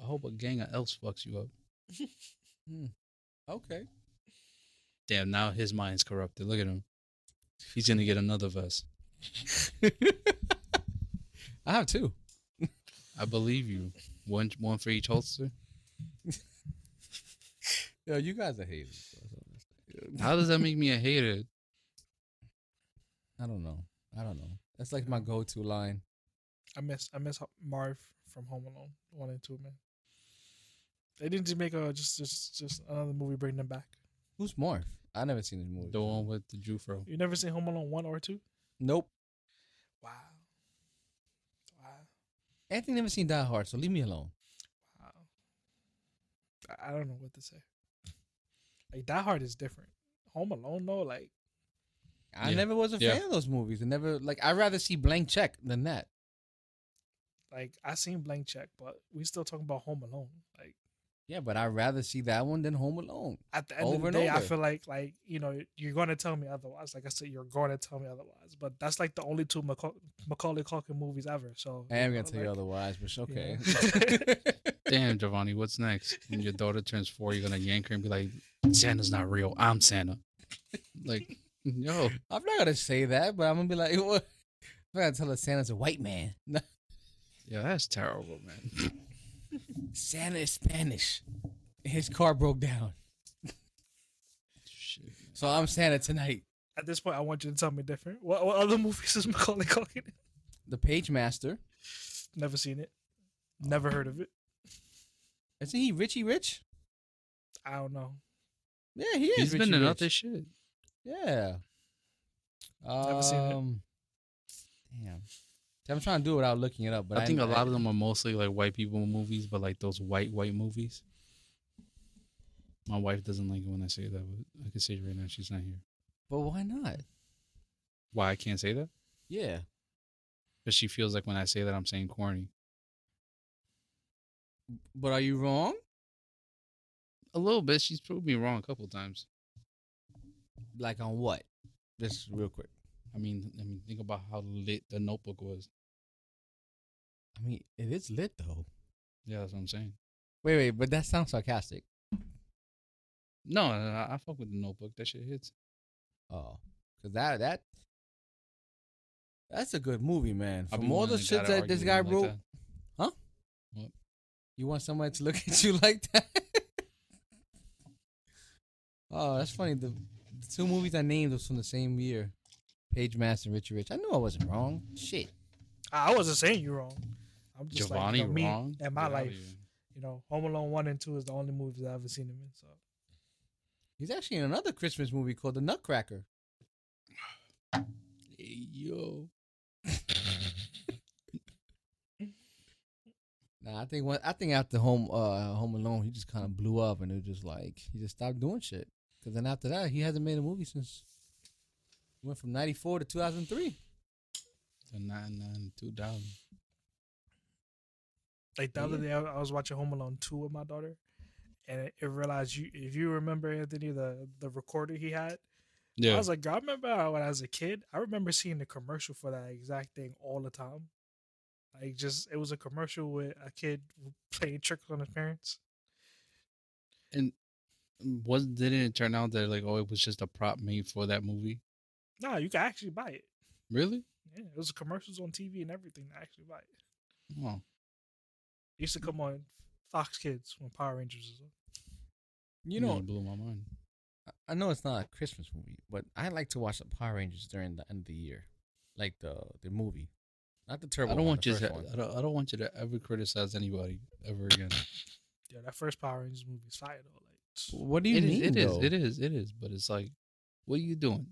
I hope a gang of elves fucks you up. hmm. Okay. Damn, now his mind's corrupted. Look at him. He's gonna get another vest. I have two. I believe you. One one for each holster. Yo, you guys are haters. How does that make me a hater? I don't know. I don't know. That's like my go-to line. I miss I miss Marv from Home Alone one and two man. They didn't just make a just just just another movie bring them back. Who's Marv? I never seen this movie. The one with the Jufro. You never seen Home Alone one or two? Nope. Wow. Wow. Anthony never seen Die Hard, so leave me alone. Wow. I- I don't know what to say. Like Die Hard is different. Home Alone though, like I Yeah. never was a Yeah. fan of those movies. I never like. I'd rather see Blank Check than that. like I seen Blank Check, but we still talking about Home Alone. Like Yeah, but I'd rather see that one than Home Alone. at the end Over of and the day, I feel like like you know you're going to tell me otherwise. Like I said, you're going to tell me otherwise. But that's like the only two Maca- Macaulay Culkin movies ever. So I am know, gonna tell you otherwise, but it's okay. Damn, Giovanni, what's next? When your daughter turns four, you're gonna yank her and be like, Santa's not real. I'm Santa. Like, yo. I'm not gonna say that, but I'm gonna be like, what? I'm gonna tell her Santa's a white man. Yeah, that's terrible, man. Santa is Spanish. His car broke down, Shit. so I'm Santa tonight. At this point, I want you to tell me different. What, what other movies is Macaulay Culkin? in? The Page Master. Never seen it. Never heard of it. Isn't he Richie Rich? I don't know. Yeah, he is. He's Richie been in Rich. other shit. Yeah. Never seen it. Um, Damn. I'm trying to do it without looking it up, but I think a a lot of them are mostly like white people movies, but like those white white movies. My wife doesn't like it when I say that, but I can say it right now. She's not here. But why not? Why I can't say that? Yeah. Because she feels like when I say that, I'm saying corny. But are you wrong? A little bit. She's proved me wrong a couple times. Like on what? Just real quick. I mean, I mean, think about how lit the Notebook was. I mean, it is lit though. Yeah, that's what I'm saying. Wait, wait, but that sounds sarcastic. No, I, I fuck with the Notebook. That shit hits. Oh, cause that that that's a good movie, man. I'll From all the shit that this guy like wrote, huh? What? You want somebody to look at you like that? oh, that's funny. The, the two movies I named was from the same year. Page Master and Richie Rich. I knew I wasn't wrong. Shit. I wasn't saying you wrong. I'm just Giovanni like you know, me wrong and my Get outta life. here. You know, Home Alone one and two is the only movies I've ever seen him in. So He's actually in another Christmas movie called The Nutcracker. Hey, yo. Nah, I think one, I think after Home uh Home Alone, he just kind of blew up, and it was just like he just stopped doing shit. Because then after that, he hasn't made a movie since went from '94 to 2003. The nine nine two thousand. like the other day, I, I was watching Home Alone two with my daughter, and it, it realized you if you remember Anthony the the recorder he had. Yeah. I was like, I remember when I was a kid, I remember seeing the commercial for that exact thing all the time. Like, just it was a commercial with a kid playing tricks on his parents. and was didn't it turn out that like oh it was just a prop made for that movie? No, you can actually buy it. Really? Yeah, it was commercials on TV and everything to actually buy it. Oh, It used to come on Fox Kids when Power Rangers was on. You know, it blew my mind. I know it's not a Christmas movie, but I like to watch the Power Rangers during the end of the year, like the the movie, not the Turbo. I don't one, want you to. one. I don't, I don't want you to ever criticize anybody ever again. Yeah, that first Power Rangers movie is fire though. Like, What do you It is. mean? It is. though? It is. It is. But it's like, what are you doing?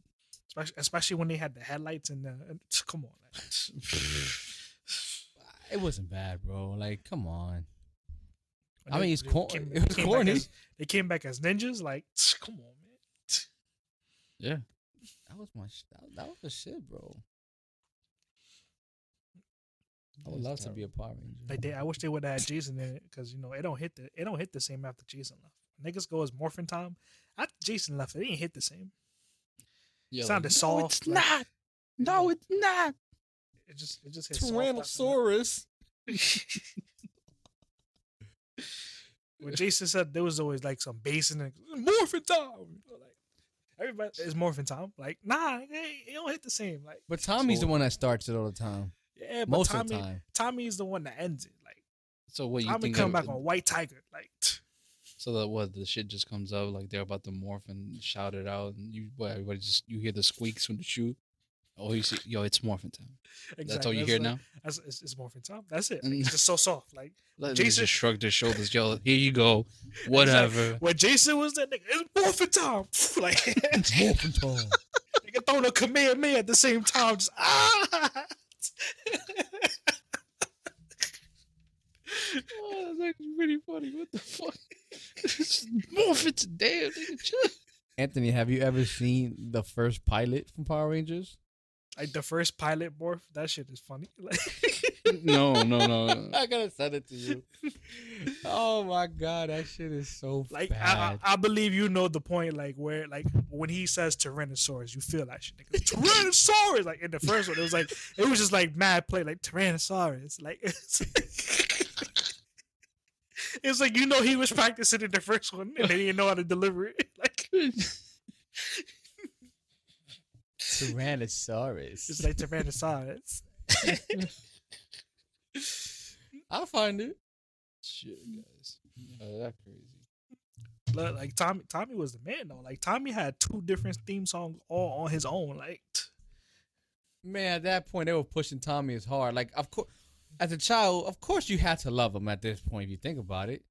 Especially especially when they had the headlights and the come on. It wasn't bad, bro. Like, come on. I mean, it's cor- came- it was corny. as- they came back as ninjas. Like, come on, man. Yeah. That was my. Sh- that, that was the shit, bro. I would love to be a Power Ranger. Like, they, I wish they would have had Jason in it because you know it don't hit the it don't hit the same after Jason left. Niggas go as morphin time. After Jason left, it ain't hit the same. Yeah, Sounded like, soft, No, it's like- not. No, it's not. It just it just hit soft Tyrannosaurus. when Jason said there was always like some bass in it, morphin time. Like everybody is morphin time. Like nah, it, it don't hit the same. Like But Tommy's So- the one that starts it all the time. yeah, but Most Tommy, of the time. Tommy's the one that ends it. Like So what you Tommy think? come of- back on White Tiger. Like So that what the shit just comes up like they're about to morph and shout it out, and you what everybody just you hear the squeaks from the shoe. Oh, you see, yo, it's morphin time. That's all you hear like- now. That's it's, it's morphin time. That's it. Like, it's just so soft. Like Let Jason- Jason just shrugged his shoulders. Yo, here you go. Whatever. when Jason was that nigga, it's morphin time. like Morphin time. nigga throwing a Kamehameha at the same time. Just ah. oh, that's actually pretty funny. What the fuck? Morphin to damn nigga. chill. Anthony, have you ever seen the first pilot from Power Rangers? like the first pilot morph. That shit is funny. Like No, no, no. I gotta send it to you. oh my god, that shit is so Like I, bad. I, I believe you know the point. Like where, like when he says Tyrannosaurus, you feel that shit. Nigga. Tyrannosaurus. Like in the first one, it was like it was just like mad play, like Tyrannosaurus. Like it's, it's like you know he was practicing in the first one, and then he didn't know how to deliver it. Like Tyrannosaurus. it's like Tyrannosaurus. I'll find it. Shit, guys. Oh, that's crazy. But like Tommy, Tommy was the man though. Like Tommy had two different theme songs all on his own. Like Man, at that point they were pushing Tommy as hard. Like, of course, as a child, of course you had to love him at this point. If you think about it,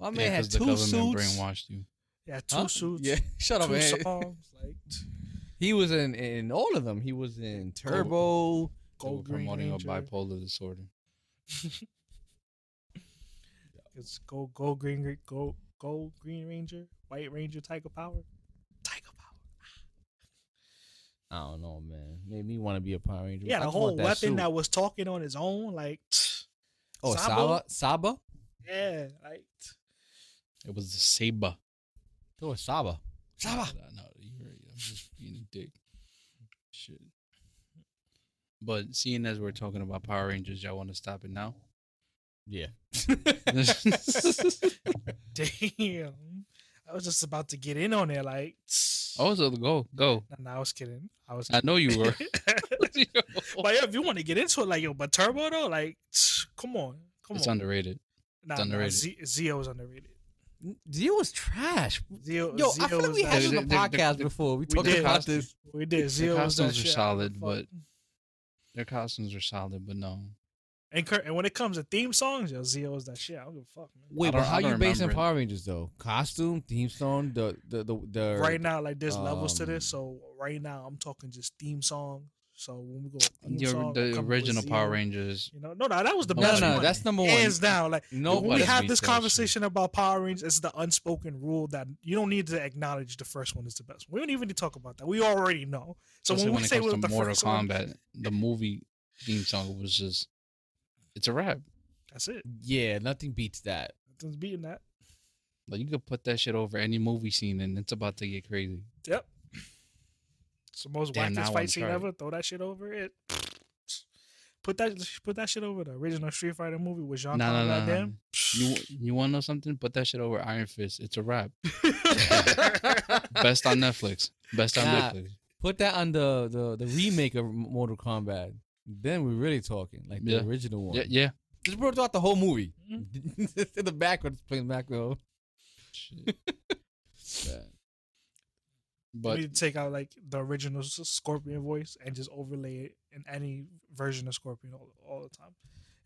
my man Yeah, had 'cause the two government suits. brainwashed you. yeah, two Huh? suits. Yeah, shut up, two man. songs. Like He was in in all of them. He was in Turbo. They were Gold Green promoting Ranger. a bipolar disorder. It's go go green Ra- go go green ranger, white ranger, tiger power. I don't know, man. Made me want to be a Power Ranger. Yeah, the whole want weapon suit. that was talking on his own, like oh Sabo? Saba Saba. yeah, like It was the Saber. Oh, it was Saba. Saba. No, you're right. I'm just being a dick. Shit. But seeing as we're talking about Power Rangers, y'all want to stop it now? Yeah. damn. I was just about to get in on it, like. oh, so go, go. Nah, nah, I was kidding. I was. I know you were. but yeah, if you want to get into it, like yo, but Turbo though, like, come on, come it's on. underrated. Nah, it's underrated. Nah, Z- Zeo is underrated. Zeo was trash. Zeo, Yo, I feel like we had The- this on the the- the- podcast the- before. We we talked did. about this. We did. Zeo was that costumes are solid, but- Their costumes are solid, but no. And Kurt, and when it comes to theme songs, yo, Zeo is that shit. I don't give a fuck, man. Wait, but how I you basing. Power Rangers though? Costume, theme song, the the the, the right now, like there's levels to um, this. So right now, I'm talking just theme song. So when we go theme The, song, the coming with original Power Rangers. You know, no, no, that was the No, No, best no, one. that's number one. Hands down, like No, when we have this research. conversation about Power Rangers, it's the unspoken rule that you don't need to acknowledge the first one is the best. We don't even need to talk about that. We already know. So Especially when we when it say comes it was to the Mortal first one, Kombat, the movie theme song was just, it's a rap. that's it. Yeah, nothing beats that. Nothing's beating that. Like you could put that shit over any movie scene, and it's about to get crazy. Yep. It's the most Damn, now I fight scene try ever. Throw that shit over it. Put that put that shit over the original Street Fighter movie with Jean No, Claude no, no, Van no. You you want to know something? Put that shit over Iron Fist. It's a rap. Best on Netflix. Best on Nah. Netflix. Put that on the the, the remake of Mortal Kombat. Then we're really talking like the Yeah. original one. Yeah, yeah. Just brought out the whole movie. Mm-hmm. In the background, it's playing background. Shit. Bad. you But need to take out like the original S- Scorpion voice and just overlay it in any version of Scorpion all, all the time.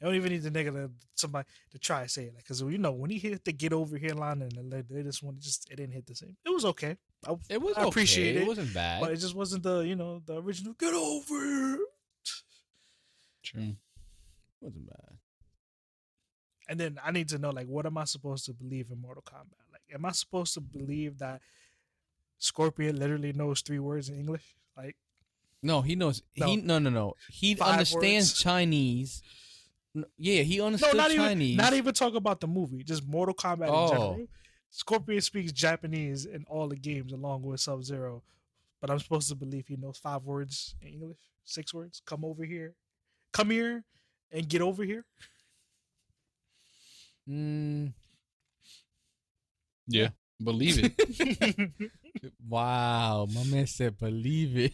I don't even need the nigga to somebody to try to say it, like, cause you know when he hit the get over here line and the latest one, it just it didn't hit the same. It was okay. I, It was I appreciate okay. it, It wasn't bad. but it just wasn't the you know the original get over here. True. Mm. wasn't bad. And then I need to know like what am I supposed to believe in Mortal Kombat? Like, am I supposed to believe that Scorpion literally knows three words in English? Like, No, he knows. He no no no. He Five understands words. Chinese. N- Yeah, he no, not Chinese. even not even talk about the movie, just Mortal Kombat Oh. in general. Scorpion speaks Japanese in all the games along with Sub Zero, but I'm supposed to believe he knows five words in English, six words. Come over here, come here, and get over here. Mm, Yeah, believe it. Wow, my man said believe it.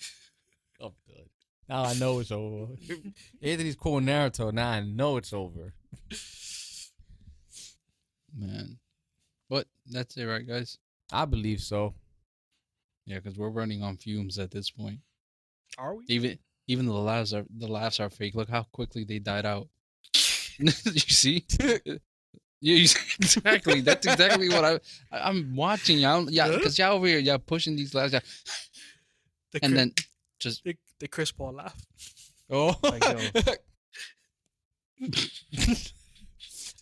I'm done. Now I know it's over. Anthony's quoting Naruto. Now I know it's over. Man. But that's it, right, guys? I believe so. Yeah, because we're running on fumes at this point. Are we? Even even the laughs are the laughs are fake. Look how quickly they died out. you see? Yeah, you see? exactly. That's exactly what I, I'm watching. Y'all, yeah, because y'all over here, y'all pushing these laughs, y'all- The and Chris, then just the, the Chris Paul laugh. Oh, Like.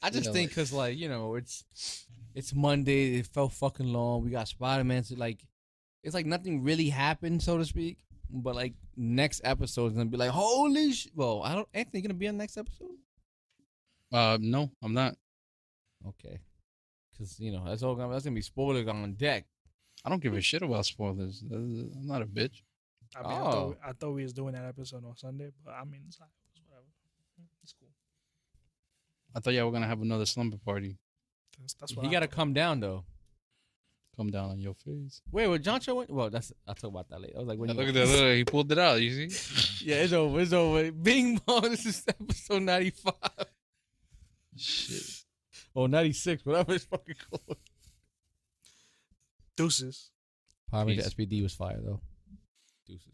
I just Yeah, think because like you know it's it's Monday. It felt fucking long. We got Spider Man. So like it's like nothing really happened, so to speak. But like next episode is gonna be like holy sh. Well, I don't. Anthony gonna be on next episode. uh no, I'm not. Okay, because you know that's all gonna that's gonna be spoilers on deck. I don't give a shit about spoilers. I'm not a bitch. I mean, I, Oh. thought, I thought we was doing that episode on Sunday, but I mean, it's, it's whatever. It's cool. I thought y'all were gonna have another slumber party. That's, that's what He I got to thought. come down though. Come down on your face. Wait, well, John Cho went. Well, that's I'll talk about that later. I was like, when you look at that. Look, he pulled it out. You see? Yeah, it's over. It's over. Bing bong. This is episode ninety five. Shit. or 96, whatever it's fucking called. Deuces. Power Ranger Peace. SPD was fire though. Deuces.